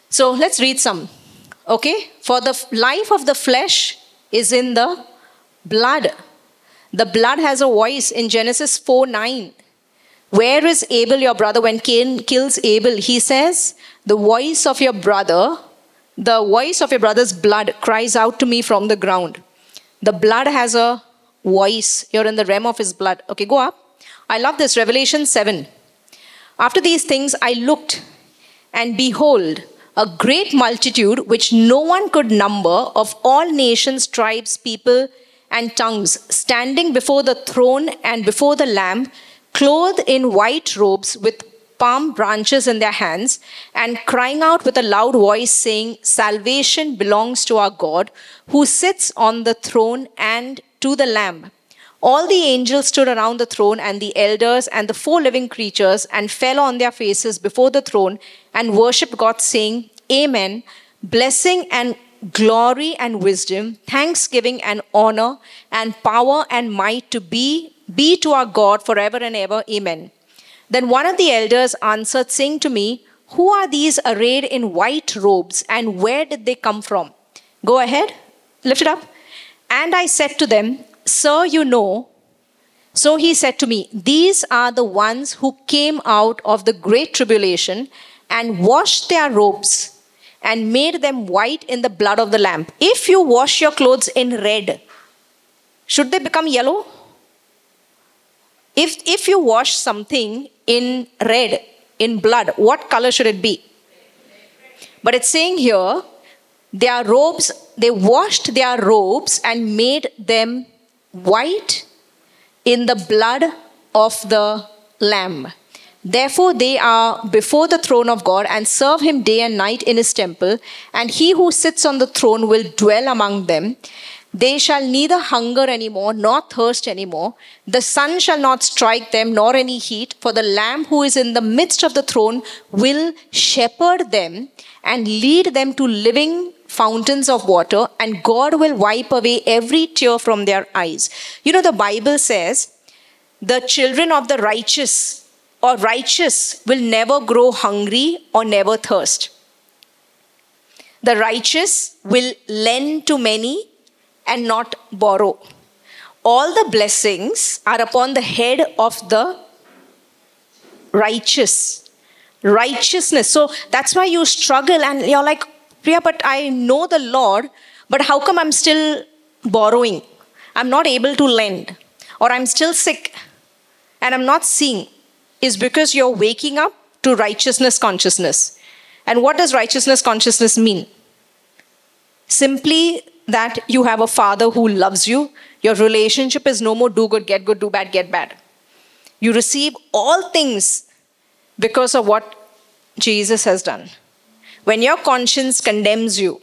So let's read some. Okay? For the life of the flesh is in the blood the blood has a voice in Genesis 4 9. Where is Abel, your brother, when Cain kills Abel? He says, The voice of your brother, the voice of your brother's blood cries out to me from the ground. The blood has a voice. You're in the realm of his blood. Okay, go up. I love this. Revelation 7. After these things, I looked, and behold, a great multitude which no one could number of all nations, tribes, people, and tongues, standing before the throne and before the Lamb, clothed in white robes with palm branches in their hands, and crying out with a loud voice, saying, Salvation belongs to our God, who sits on the throne and to the Lamb. All the angels stood around the throne and the elders and the four living creatures and fell on their faces before the throne and worshiped God, saying, Amen. Blessing and glory and wisdom, thanksgiving and honor and power and might to be, be to our God forever and ever. Amen. Then one of the elders answered, saying to me, Who are these arrayed in white robes, and where did they come from? Go ahead, lift it up. And I said to them, Sir, you know. So he said to me, These are the ones who came out of the great tribulation and washed their robes and made them white in the blood of the Lamb. If you wash your clothes in red, should they become yellow? If, if you wash something in red, in blood, what color should it be? But it's saying here, their robes, they washed their robes and made them white in the blood of the Lamb. Therefore, they are before the throne of God and serve him day and night in his temple, and he who sits on the throne will dwell among them. They shall neither hunger anymore nor thirst anymore. The sun shall not strike them nor any heat, for the Lamb who is in the midst of the throne will shepherd them and lead them to living fountains of water, and God will wipe away every tear from their eyes. You know, the Bible says, the children of the righteous or righteous will never grow hungry or never thirst. The righteous will lend to many and not borrow. All the blessings are upon the head of the righteous. Righteousness. So that's why you struggle and you're like, Priya, but I know the Lord, but how come I'm still borrowing, I'm not able to lend, or I'm still sick and I'm not seeing, is because you're waking up to righteousness consciousness. And what does righteousness consciousness mean? Simply that you have a father who loves you. Your relationship is no more do good, get good, do bad, get bad. You receive all things because of what Jesus has done. When your conscience condemns you,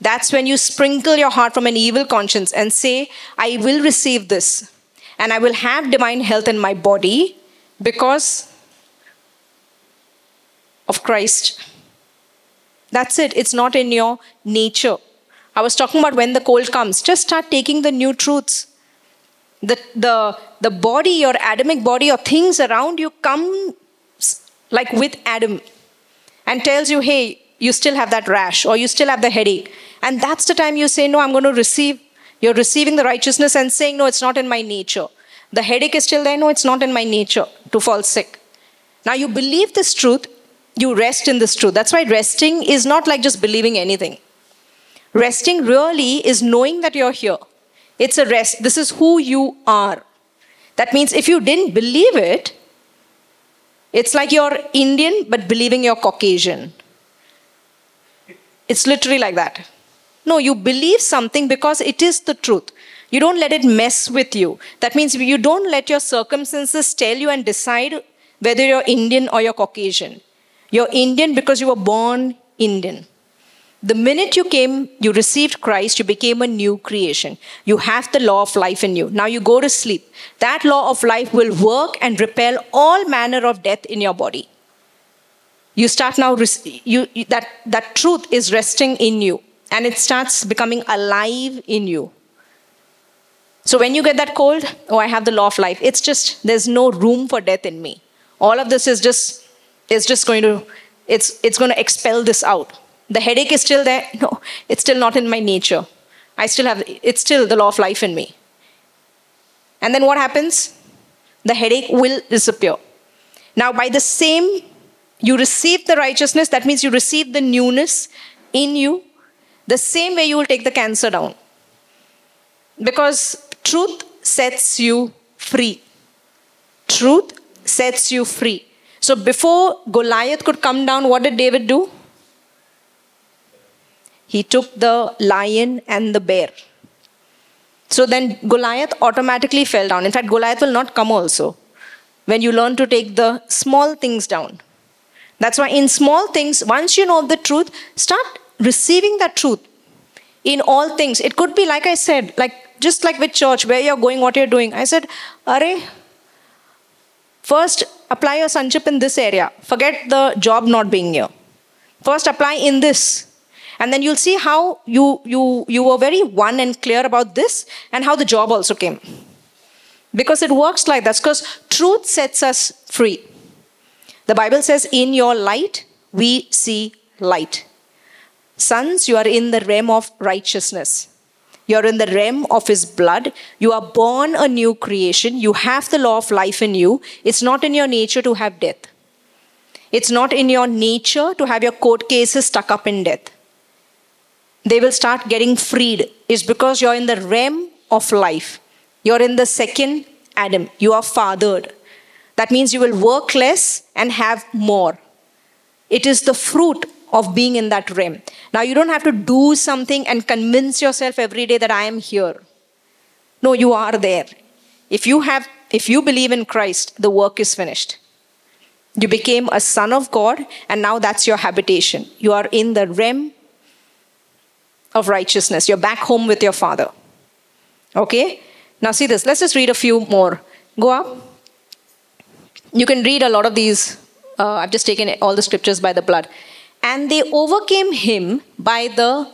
that's when you sprinkle your heart from an evil conscience and say, I will receive this and I will have divine health in my body because of Christ. That's it. It's not in your nature. I was talking about when the cold comes, just start taking the new truths. The, the, the body, your Adamic body, or things around you come like with Adam and tells you, hey, you still have that rash or you still have the headache. And that's the time you say, no, I'm going to receive. You're receiving the righteousness and saying, no, it's not in my nature. The headache is still there. No, it's not in my nature to fall sick. Now you believe this truth, you rest in this truth. That's why resting is not like just believing anything. Resting really is knowing that you're here. It's a rest. This is who you are. That means if you didn't believe it, it's like you're Indian but believing you're Caucasian. It's literally like that. No, you believe something because it is the truth. You don't let it mess with you. That means you don't let your circumstances tell you and decide whether you're Indian or you're Caucasian. You're Indian because you were born Indian. The minute you came, you received Christ, you became a new creation. You have the law of life in you. Now you go to sleep. That law of life will work and repel all manner of death in your body. You start now, you, that, that truth is resting in you and it starts becoming alive in you. So when you get that cold, oh, I have the law of life. It's just, there's no room for death in me. All of this is just, is just going to, it's, it's going to expel this out. The headache is still there. No, it's still not in my nature. I still have, it's still the law of life in me. And then what happens? The headache will disappear. Now, by the same, you receive the righteousness, that means you receive the newness in you. The same way you will take the cancer down. Because truth sets you free. Truth sets you free. So before Goliath could come down, what did David do? He took the lion and the bear. So then Goliath automatically fell down. In fact, Goliath will not come also when you learn to take the small things down. That's why, in small things, once you know the truth, start receiving that truth in all things. It could be, like I said, like just like with church, where you're going, what you're doing. I said, Are, first apply your sonship in this area. Forget the job not being here. First apply in this and then you'll see how you, you, you were very one and clear about this and how the job also came. Because it works like that, because truth sets us free. The Bible says, In your light, we see light. Sons, you are in the realm of righteousness. You're in the realm of His blood. You are born a new creation. You have the law of life in you. It's not in your nature to have death. It's not in your nature to have your court cases stuck up in death they will start getting freed is because you're in the realm of life. You're in the second Adam. You are fathered. That means you will work less and have more. It is the fruit of being in that realm. Now, you don't have to do something and convince yourself every day that I am here. No, you are there. If you have, if you believe in Christ, the work is finished. You became a son of God, and now that's your habitation. You are in the realm of righteousness. You're back home with your father. Okay? Now, see this. Let's just read a few more. Go up. You can read a lot of these. Uh, I've just taken all the scriptures by the blood. And they overcame him by the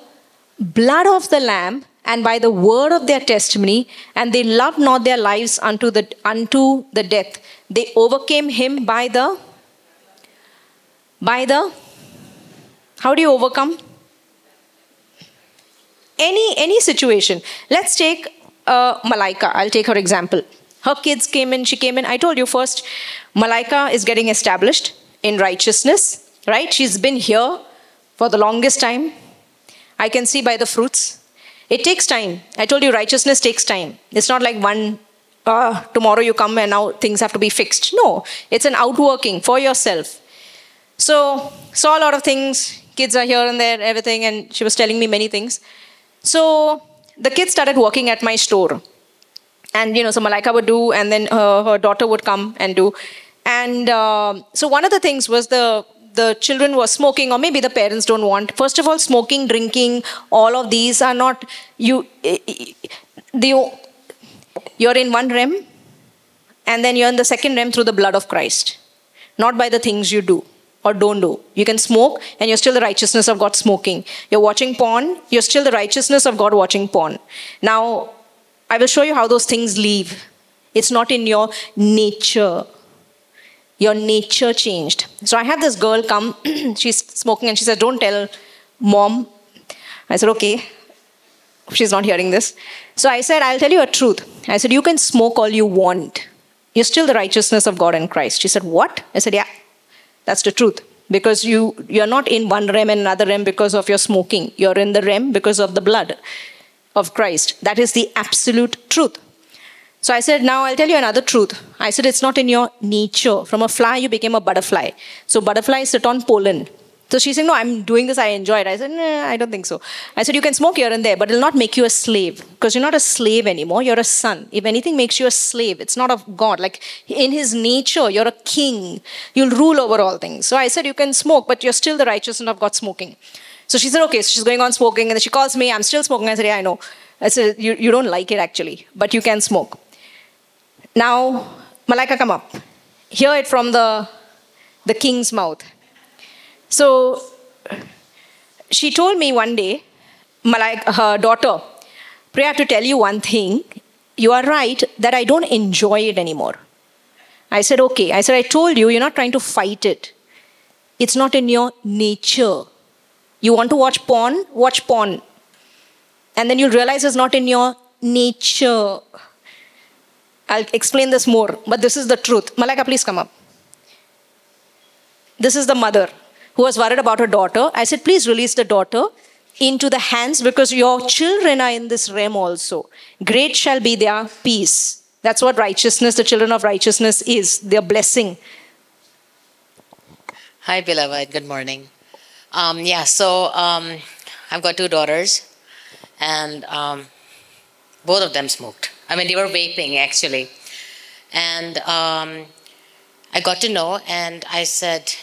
blood of the Lamb and by the word of their testimony, and they loved not their lives unto the, unto the death. They overcame him by the by the how do you overcome any any situation let's take uh, malaika i'll take her example her kids came in she came in i told you first malaika is getting established in righteousness right she's been here for the longest time i can see by the fruits It takes time. I told you, righteousness takes time. It's not like one, uh, tomorrow you come and now things have to be fixed. No, it's an outworking for yourself. So, saw a lot of things. Kids are here and there, everything, and she was telling me many things. So, the kids started working at my store. And, you know, so Malaika would do, and then her, her daughter would come and do. And uh, so, one of the things was the the children were smoking or maybe the parents don't want first of all smoking drinking all of these are not you the you're in one realm and then you're in the second realm through the blood of christ not by the things you do or don't do you can smoke and you're still the righteousness of god smoking you're watching porn you're still the righteousness of god watching porn now i will show you how those things leave it's not in your nature your nature changed. So I had this girl come, she's smoking, and she said, Don't tell mom. I said, Okay. She's not hearing this. So I said, I'll tell you a truth. I said, You can smoke all you want. You're still the righteousness of God in Christ. She said, What? I said, Yeah, that's the truth. Because you, you're not in one realm and another realm because of your smoking. You're in the realm because of the blood of Christ. That is the absolute truth. So I said, now I'll tell you another truth. I said, it's not in your nature. From a fly, you became a butterfly. So butterflies sit on pollen. So she's saying, no, I'm doing this, I enjoy it. I said, nah, I don't think so. I said, you can smoke here and there, but it'll not make you a slave because you're not a slave anymore. You're a son. If anything makes you a slave, it's not of God. Like in his nature, you're a king. You'll rule over all things. So I said, you can smoke, but you're still the righteous righteousness of God smoking. So she said, okay. So she's going on smoking, and then she calls me, I'm still smoking. I said, yeah, I know. I said, you, you don't like it actually, but you can smoke. Now, Malaika, come up. Hear it from the, the king's mouth. So, she told me one day, Malaika, her daughter, Priya, to tell you one thing, you are right that I don't enjoy it anymore. I said, okay. I said, I told you, you're not trying to fight it. It's not in your nature. You want to watch porn? Watch porn. And then you'll realize it's not in your nature. I'll explain this more, but this is the truth. Malaika, please come up. This is the mother who was worried about her daughter. I said, please release the daughter into the hands because your children are in this realm also. Great shall be their peace. That's what righteousness, the children of righteousness, is their blessing. Hi, beloved. Good morning. Um, yeah, so um, I've got two daughters, and um, both of them smoked. I mean, they were vaping actually. And um, I got to know, and I said,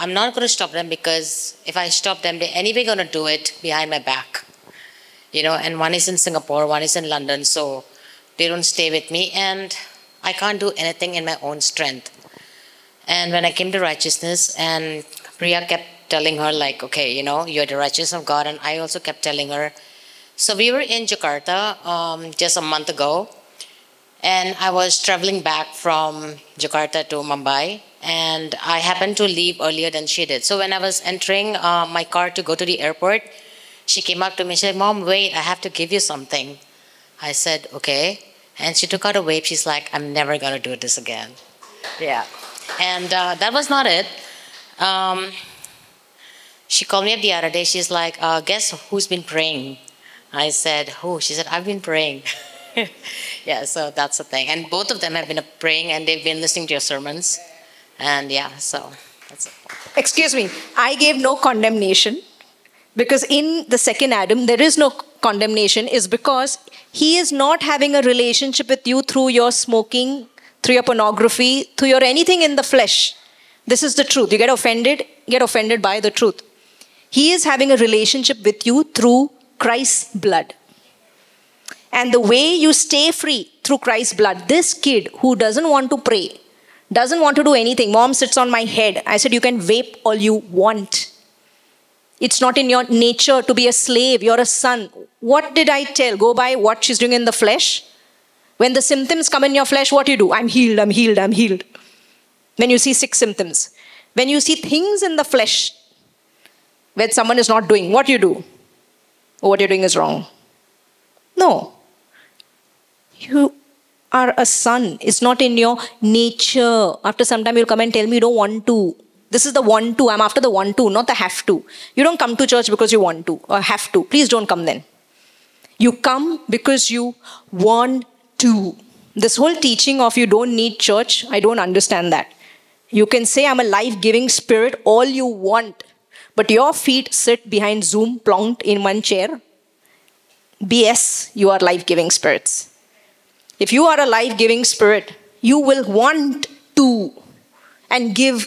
I'm not going to stop them because if I stop them, they're anyway going to do it behind my back. You know, and one is in Singapore, one is in London, so they don't stay with me, and I can't do anything in my own strength. And when I came to righteousness, and Priya kept telling her, like, okay, you know, you're the righteousness of God, and I also kept telling her, so we were in Jakarta um, just a month ago, and I was traveling back from Jakarta to Mumbai, and I happened to leave earlier than she did. So when I was entering uh, my car to go to the airport, she came up to me and said, Mom, wait, I have to give you something. I said, okay. And she took out a vape. She's like, I'm never going to do this again. Yeah. And uh, that was not it. Um, she called me up the other day. She's like, uh, guess who's been praying? I said, Who? She said, I've been praying. yeah, so that's the thing. And both of them have been praying and they've been listening to your sermons. And yeah, so that's it. Excuse me, I gave no condemnation because in the second Adam, there is no condemnation, is because he is not having a relationship with you through your smoking, through your pornography, through your anything in the flesh. This is the truth. You get offended, get offended by the truth. He is having a relationship with you through Christ's blood. And the way you stay free through Christ's blood, this kid who doesn't want to pray, doesn't want to do anything, mom sits on my head. I said, You can vape all you want. It's not in your nature to be a slave. You're a son. What did I tell? Go by what she's doing in the flesh. When the symptoms come in your flesh, what do you do? I'm healed, I'm healed, I'm healed. When you see six symptoms. When you see things in the flesh where someone is not doing, what do you do? Oh, what you're doing is wrong. No. You are a son. It's not in your nature. After some time, you'll come and tell me you don't want to. This is the want to. I'm after the want to, not the have to. You don't come to church because you want to or have to. Please don't come then. You come because you want to. This whole teaching of you don't need church, I don't understand that. You can say, I'm a life giving spirit all you want, but your feet sit behind Zoom, plonked in one chair. BS, you are life giving spirits. If you are a life giving spirit, you will want to and give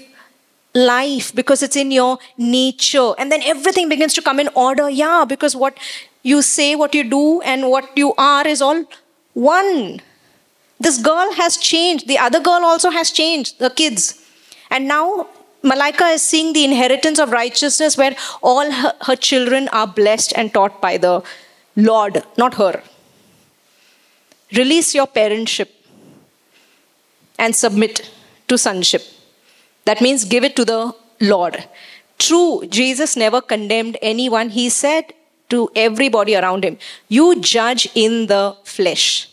life because it's in your nature. And then everything begins to come in order. Yeah, because what you say, what you do, and what you are is all one. This girl has changed. The other girl also has changed, the kids. And now Malaika is seeing the inheritance of righteousness where all her, her children are blessed and taught by the Lord, not her. Release your parentship and submit to sonship. That means give it to the Lord. True, Jesus never condemned anyone. He said to everybody around him, You judge in the flesh.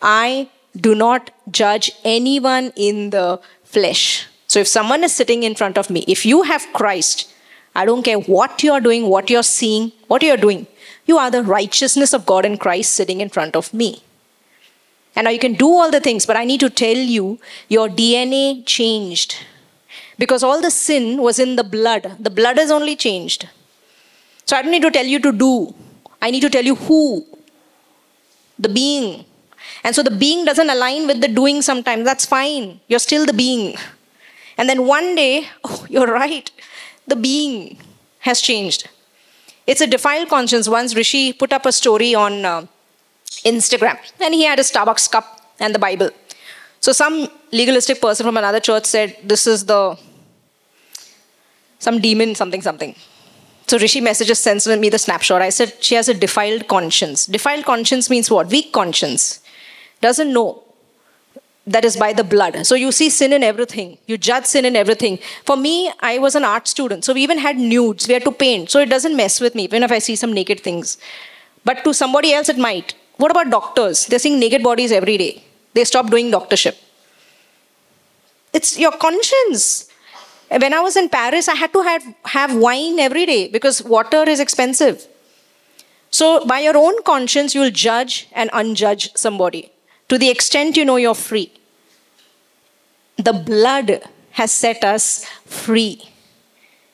I do not judge anyone in the flesh. So if someone is sitting in front of me, if you have Christ, I don't care what you're doing, what you're seeing, what you're doing, you are the righteousness of God in Christ sitting in front of me. And now you can do all the things, but I need to tell you, your DNA changed because all the sin was in the blood. The blood has only changed. So I don't need to tell you to do, I need to tell you who, the being. And so the being doesn't align with the doing sometimes. That's fine. You're still the being. And then one day, oh, you're right, the being has changed. It's a defiled conscience. Once Rishi put up a story on uh, Instagram, and he had a Starbucks cup and the Bible. So some legalistic person from another church said, This is the some demon, something, something. So Rishi messages sends me the snapshot. I said she has a defiled conscience. Defiled conscience means what? Weak conscience. Doesn't know that is by the blood. So you see sin in everything. You judge sin in everything. For me, I was an art student. So we even had nudes. We had to paint. So it doesn't mess with me, even if I see some naked things. But to somebody else, it might. What about doctors? They're seeing naked bodies every day. They stop doing doctorship. It's your conscience. When I was in Paris, I had to have, have wine every day because water is expensive. So, by your own conscience, you'll judge and unjudge somebody to the extent you know you're free. The blood has set us free.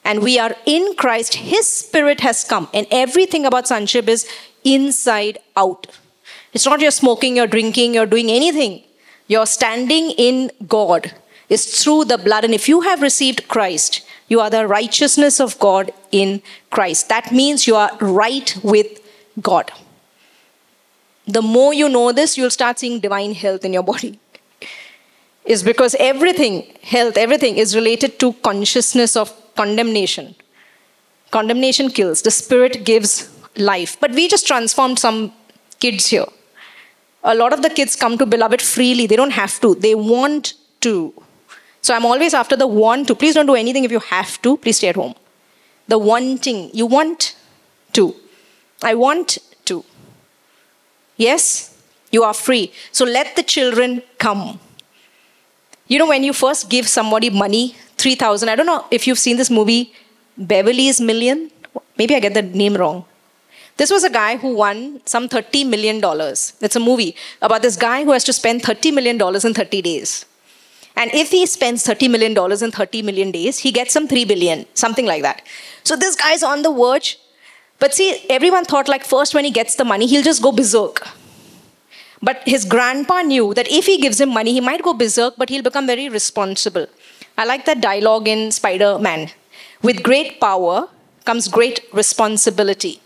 And we are in Christ. His spirit has come. And everything about sonship is inside out. It's not you're smoking, you're drinking, you're doing anything. You're standing in God It's through the blood. And if you have received Christ, you are the righteousness of God in Christ. That means you are right with God. The more you know this, you'll start seeing divine health in your body. Is because everything, health, everything is related to consciousness of condemnation. Condemnation kills, the spirit gives life. But we just transformed some kids here. A lot of the kids come to Beloved freely. They don't have to, they want to. So I'm always after the want to. Please don't do anything if you have to. Please stay at home. The wanting. You want to. I want to. Yes, you are free. So let the children come. You know, when you first give somebody money, 3,000, I don't know if you've seen this movie, Beverly's Million. Maybe I get the name wrong. This was a guy who won some $30 million. It's a movie about this guy who has to spend $30 million in 30 days. And if he spends $30 million in 30 million days, he gets some 3 billion, something like that. So this guy's on the verge. But see, everyone thought like first when he gets the money, he'll just go berserk. But his grandpa knew that if he gives him money, he might go berserk, but he'll become very responsible. I like that dialogue in Spider Man. With great power comes great responsibility.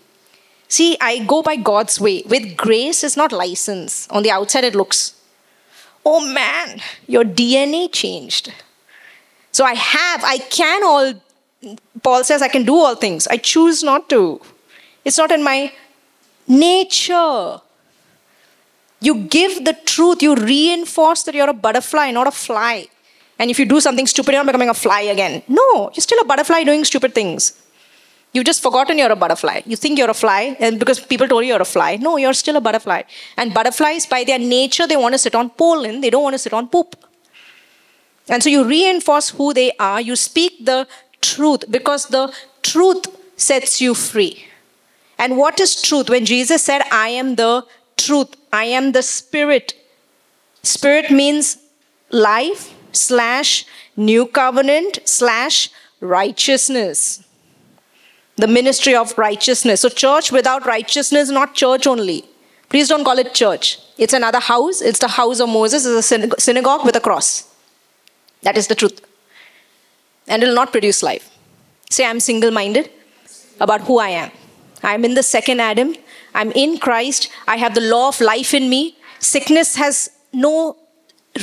See, I go by God's way. With grace is not license. On the outside, it looks oh man, your DNA changed. So I have, I can all, Paul says I can do all things. I choose not to. It's not in my nature. You give the truth, you reinforce that you're a butterfly, not a fly. And if you do something stupid, you're not becoming a fly again. No, you're still a butterfly doing stupid things. You've just forgotten you're a butterfly. You think you're a fly, and because people told you you're a fly. No, you're still a butterfly. And butterflies, by their nature, they want to sit on pollen, they don't want to sit on poop. And so you reinforce who they are, you speak the truth, because the truth sets you free. And what is truth? When Jesus said, I am the truth, I am the spirit. Spirit means life slash new covenant slash righteousness. The ministry of righteousness. So, church without righteousness, not church only. Please don't call it church. It's another house. It's the house of Moses. It's a synagogue with a cross. That is the truth. And it will not produce life. Say, I'm single minded about who I am. I'm in the second Adam. I'm in Christ. I have the law of life in me. Sickness has no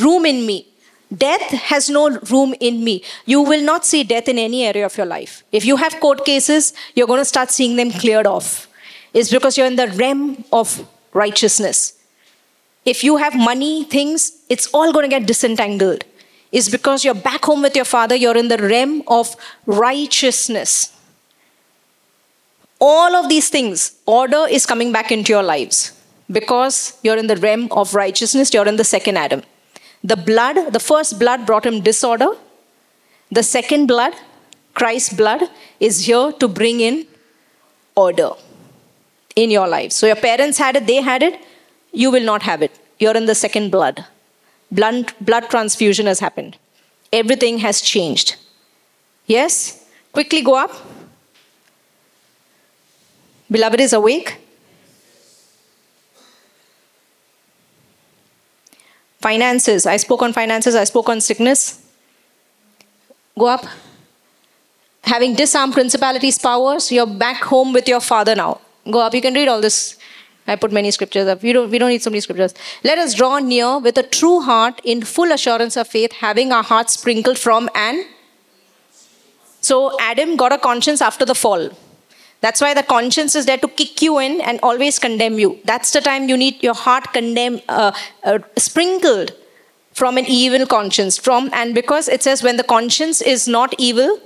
room in me. Death has no room in me. You will not see death in any area of your life. If you have court cases, you're going to start seeing them cleared off. It's because you're in the realm of righteousness. If you have money, things, it's all going to get disentangled. It's because you're back home with your father, you're in the realm of righteousness all of these things, order is coming back into your lives because you're in the realm of righteousness, you're in the second Adam. The blood, the first blood brought him disorder. The second blood, Christ's blood, is here to bring in order in your life. So your parents had it, they had it, you will not have it. You're in the second blood. Blood, blood transfusion has happened. Everything has changed. Yes? Quickly go up. Beloved is awake. Finances. I spoke on finances, I spoke on sickness. Go up. Having disarmed principalities, powers, you're back home with your father now. Go up. You can read all this. I put many scriptures up. We don't, we don't need so many scriptures. Let us draw near with a true heart in full assurance of faith, having our hearts sprinkled from an. So Adam got a conscience after the fall. That's why the conscience is there to kick you in and always condemn you. That's the time you need your heart condemn, uh, uh, sprinkled from an evil conscience. From and because it says when the conscience is not evil,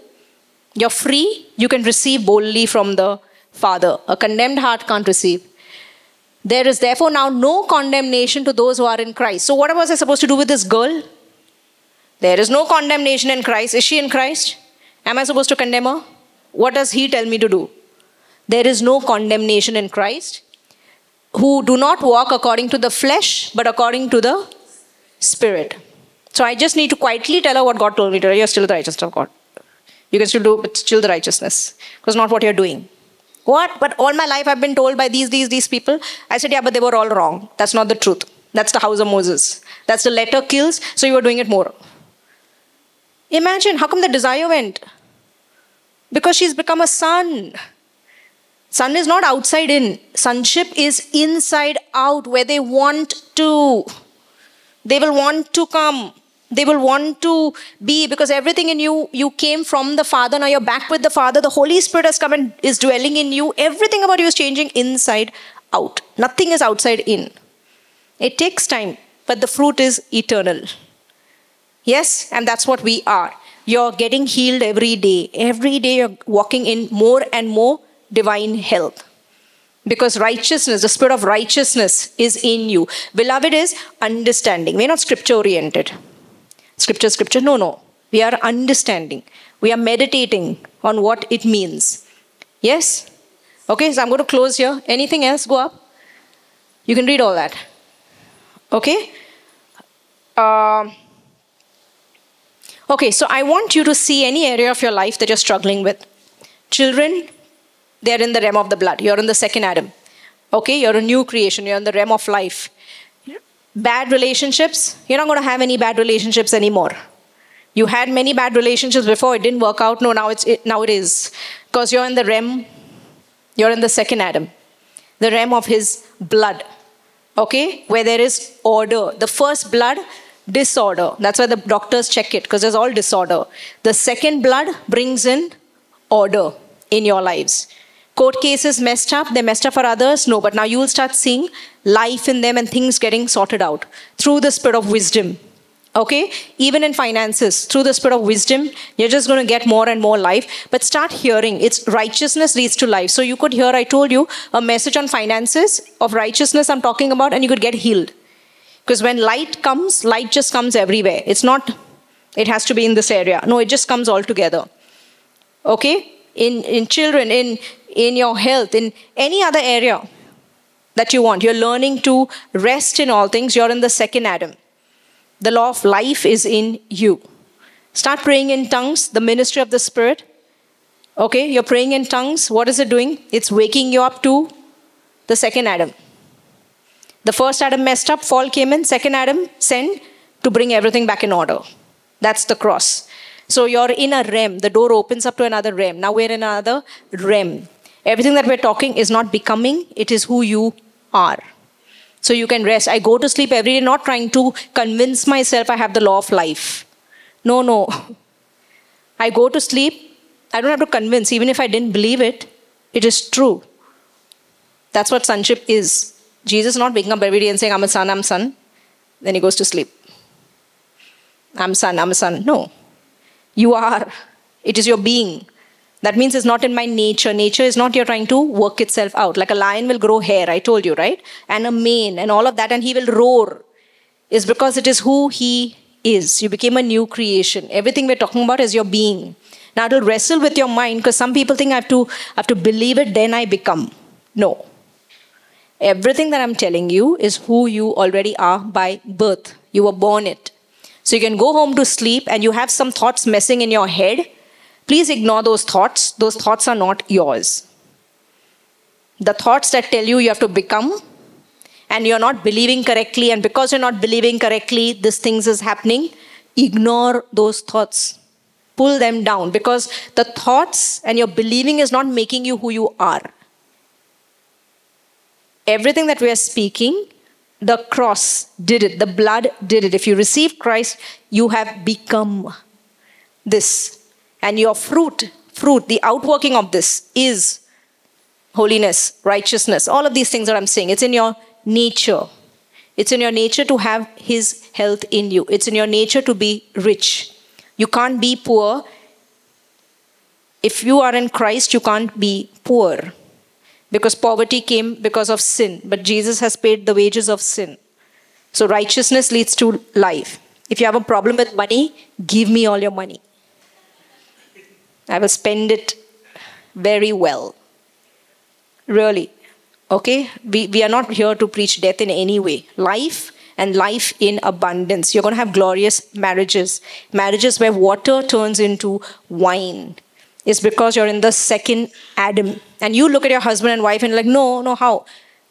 you're free. You can receive boldly from the Father. A condemned heart can't receive. There is therefore now no condemnation to those who are in Christ. So what was I supposed to do with this girl? There is no condemnation in Christ. Is she in Christ? Am I supposed to condemn her? What does he tell me to do? There is no condemnation in Christ, who do not walk according to the flesh, but according to the Spirit. So I just need to quietly tell her what God told me to. You're still the righteousness of God. You can still do, but still the righteousness, because not what you're doing. What? But all my life I've been told by these, these, these people. I said, yeah, but they were all wrong. That's not the truth. That's the house of Moses. That's the letter kills, so you were doing it more. Imagine, how come the desire went? Because she's become a son. Son is not outside in. Sonship is inside out, where they want to. They will want to come. They will want to be because everything in you, you came from the Father. Now you're back with the Father. The Holy Spirit has come and is dwelling in you. Everything about you is changing inside out. Nothing is outside in. It takes time, but the fruit is eternal. Yes, and that's what we are. You're getting healed every day. Every day you're walking in more and more divine health. Because righteousness, the spirit of righteousness is in you. Beloved is understanding. We're not scripture oriented. Scripture, scripture. No, no. We are understanding. We are meditating on what it means. Yes? Okay, so I'm going to close here. Anything else? Go up. You can read all that. Okay? Uh, okay, so I want you to see any area of your life that you're struggling with. Children, they're in the realm of the blood. You're in the second Adam. Okay, you're a new creation. You're in the realm of life. Bad relationships, you're not going to have any bad relationships anymore. You had many bad relationships before, it didn't work out. No, now, it's, it, now it is. Because you're in the realm, you're in the second Adam, the realm of his blood. Okay, where there is order. The first blood, disorder. That's why the doctors check it, because there's all disorder. The second blood brings in order in your lives court cases messed up, they messed up for others. No, but now you will start seeing life in them and things getting sorted out through the spirit of wisdom. Okay? Even in finances, through the spirit of wisdom, you're just going to get more and more life. But start hearing. It's righteousness leads to life. So you could hear, I told you, a message on finances of righteousness I'm talking about, and you could get healed. Because when light comes, light just comes everywhere. It's not, it has to be in this area. No, it just comes all together. Okay? in, in children, in in your health, in any other area that you want. You're learning to rest in all things. You're in the second Adam. The law of life is in you. Start praying in tongues, the ministry of the Spirit. Okay, you're praying in tongues. What is it doing? It's waking you up to the second Adam. The first Adam messed up, fall came in, second Adam sent to bring everything back in order. That's the cross. So you're in a realm. The door opens up to another realm. Now we're in another realm. Everything that we're talking is not becoming, it is who you are. So you can rest. I go to sleep every day not trying to convince myself I have the law of life. No, no. I go to sleep, I don't have to convince. Even if I didn't believe it, it is true. That's what sonship is. Jesus not waking up every day and saying, I'm a son, I'm a son. Then he goes to sleep. I'm a son, I'm a son. No. You are. It is your being. That means it's not in my nature. Nature is not you're trying to work itself out. Like a lion will grow hair, I told you, right? And a mane and all of that, and he will roar. Is because it is who he is. You became a new creation. Everything we're talking about is your being. Now it'll wrestle with your mind because some people think I have to I have to believe it, then I become. No. Everything that I'm telling you is who you already are by birth. You were born it. So you can go home to sleep and you have some thoughts messing in your head. Please ignore those thoughts. Those thoughts are not yours. The thoughts that tell you you have to become and you're not believing correctly, and because you're not believing correctly, this things is happening, ignore those thoughts. Pull them down because the thoughts and your believing is not making you who you are. Everything that we are speaking the cross did it, the blood did it. If you receive Christ, you have become this. And your fruit, fruit, the outworking of this is holiness, righteousness, all of these things that I'm saying. It's in your nature. It's in your nature to have His health in you. It's in your nature to be rich. You can't be poor. If you are in Christ, you can't be poor because poverty came because of sin, but Jesus has paid the wages of sin. So righteousness leads to life. If you have a problem with money, give me all your money. I will spend it very well. Really. Okay? We, we are not here to preach death in any way. Life and life in abundance. You're going to have glorious marriages. Marriages where water turns into wine It's because you're in the second Adam. And you look at your husband and wife and like, no, no, how?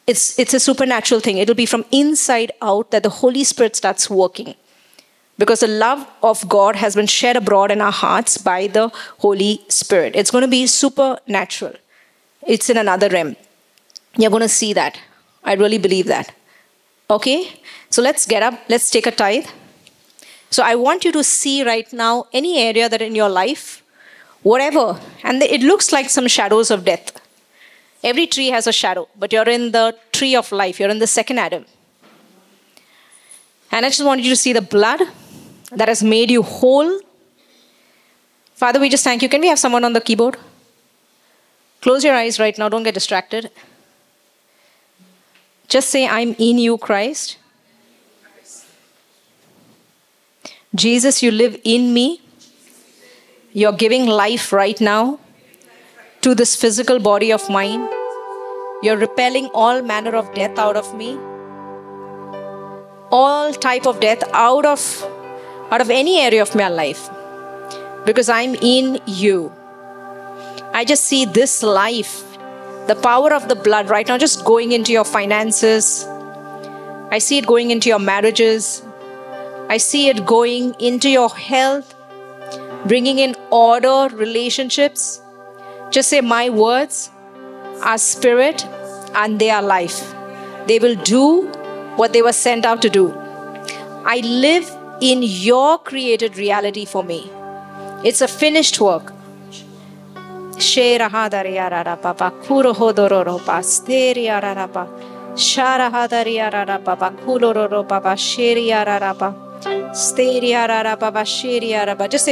It's, it's a supernatural thing. It'll be from inside out that the Holy Spirit starts working. Because the love of God has been shed abroad in our hearts by the Holy Spirit. It's going to be supernatural. It's in another realm. You're going to see that. I really believe that. Okay? So let's get up. Let's take a tithe. So I want you to see right now any area that in your life whatever. And it looks like some shadows of death. Every tree has a shadow, but you're in the tree of life. You're in the second Adam. And I just want you to see the blood that has made you whole. Father, we just thank you. Can we have someone on the keyboard? Close your eyes right now. Don't get distracted. Just say, I'm in you, Christ. Jesus, you live in me. You're giving life right now to this physical body of mine. You're repelling all manner of death out of me. All type of death out of out of any area of my life. Because I'm in you. I just see this life, the power of the blood right now just going into your finances. I see it going into your marriages. I see it going into your health bringing in order, relationships. Just say, My words are spirit and they are life. They will do what they were sent out to do. I live in your created reality for me. It's a finished work. Just say,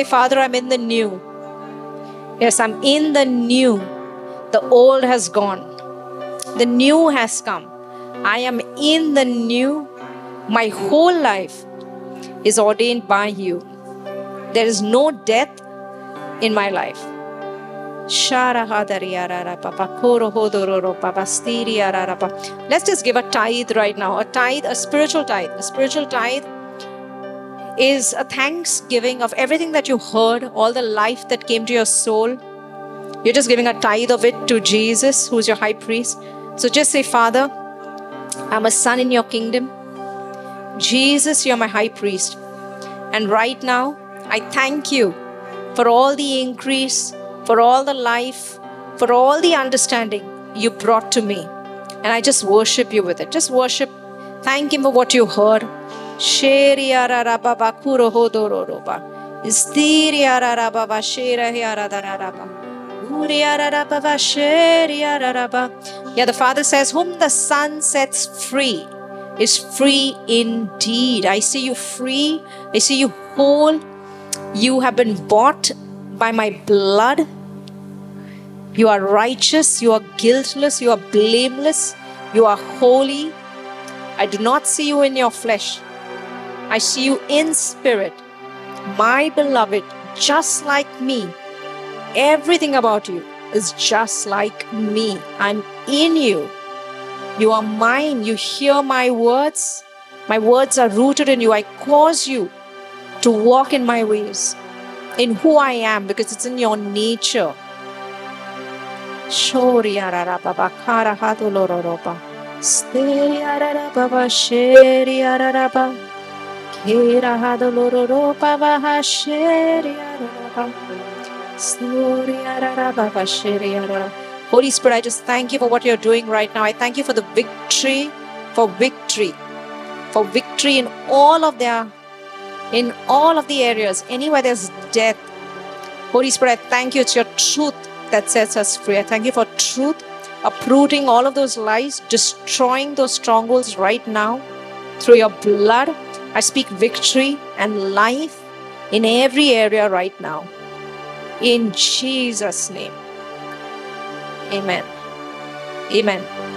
Father, I'm in the new. Yes, I'm in the new. The old has gone, the new has come. I am in the new. My whole life is ordained by you. There is no death in my life. Let's just give a tithe right now. A tithe, a spiritual tithe. A spiritual tithe is a thanksgiving of everything that you heard, all the life that came to your soul. You're just giving a tithe of it to Jesus, who's your high priest. So just say, Father, I'm a son in your kingdom. Jesus, you're my high priest. And right now, I thank you for all the increase, for all the life, for all the understanding you brought to me. And I just worship you with it. Just worship. Thank Him for what you heard. Yeah, the Father says, Whom the Son sets free is free indeed. I see you free. I see you whole. You have been bought by my blood. You are righteous. You are guiltless. You are blameless. You are holy. I do not see you in your flesh. I see you in spirit. My beloved, just like me. Everything about you is just like me. I'm in you. You are mine. You hear my words. My words are rooted in you. I cause you to walk in my ways, in who I am, because it's in your nature. Holy Spirit, I just thank you for what you're doing right now. I thank you for the victory, for victory, for victory in all of their, in all of the areas, anywhere there's death. Holy Spirit, I thank you. It's your truth that sets us free. I thank you for truth, uprooting all of those lies, destroying those strongholds right now through your blood. I speak victory and life in every area right now. In Jesus' name. Amen. Amen.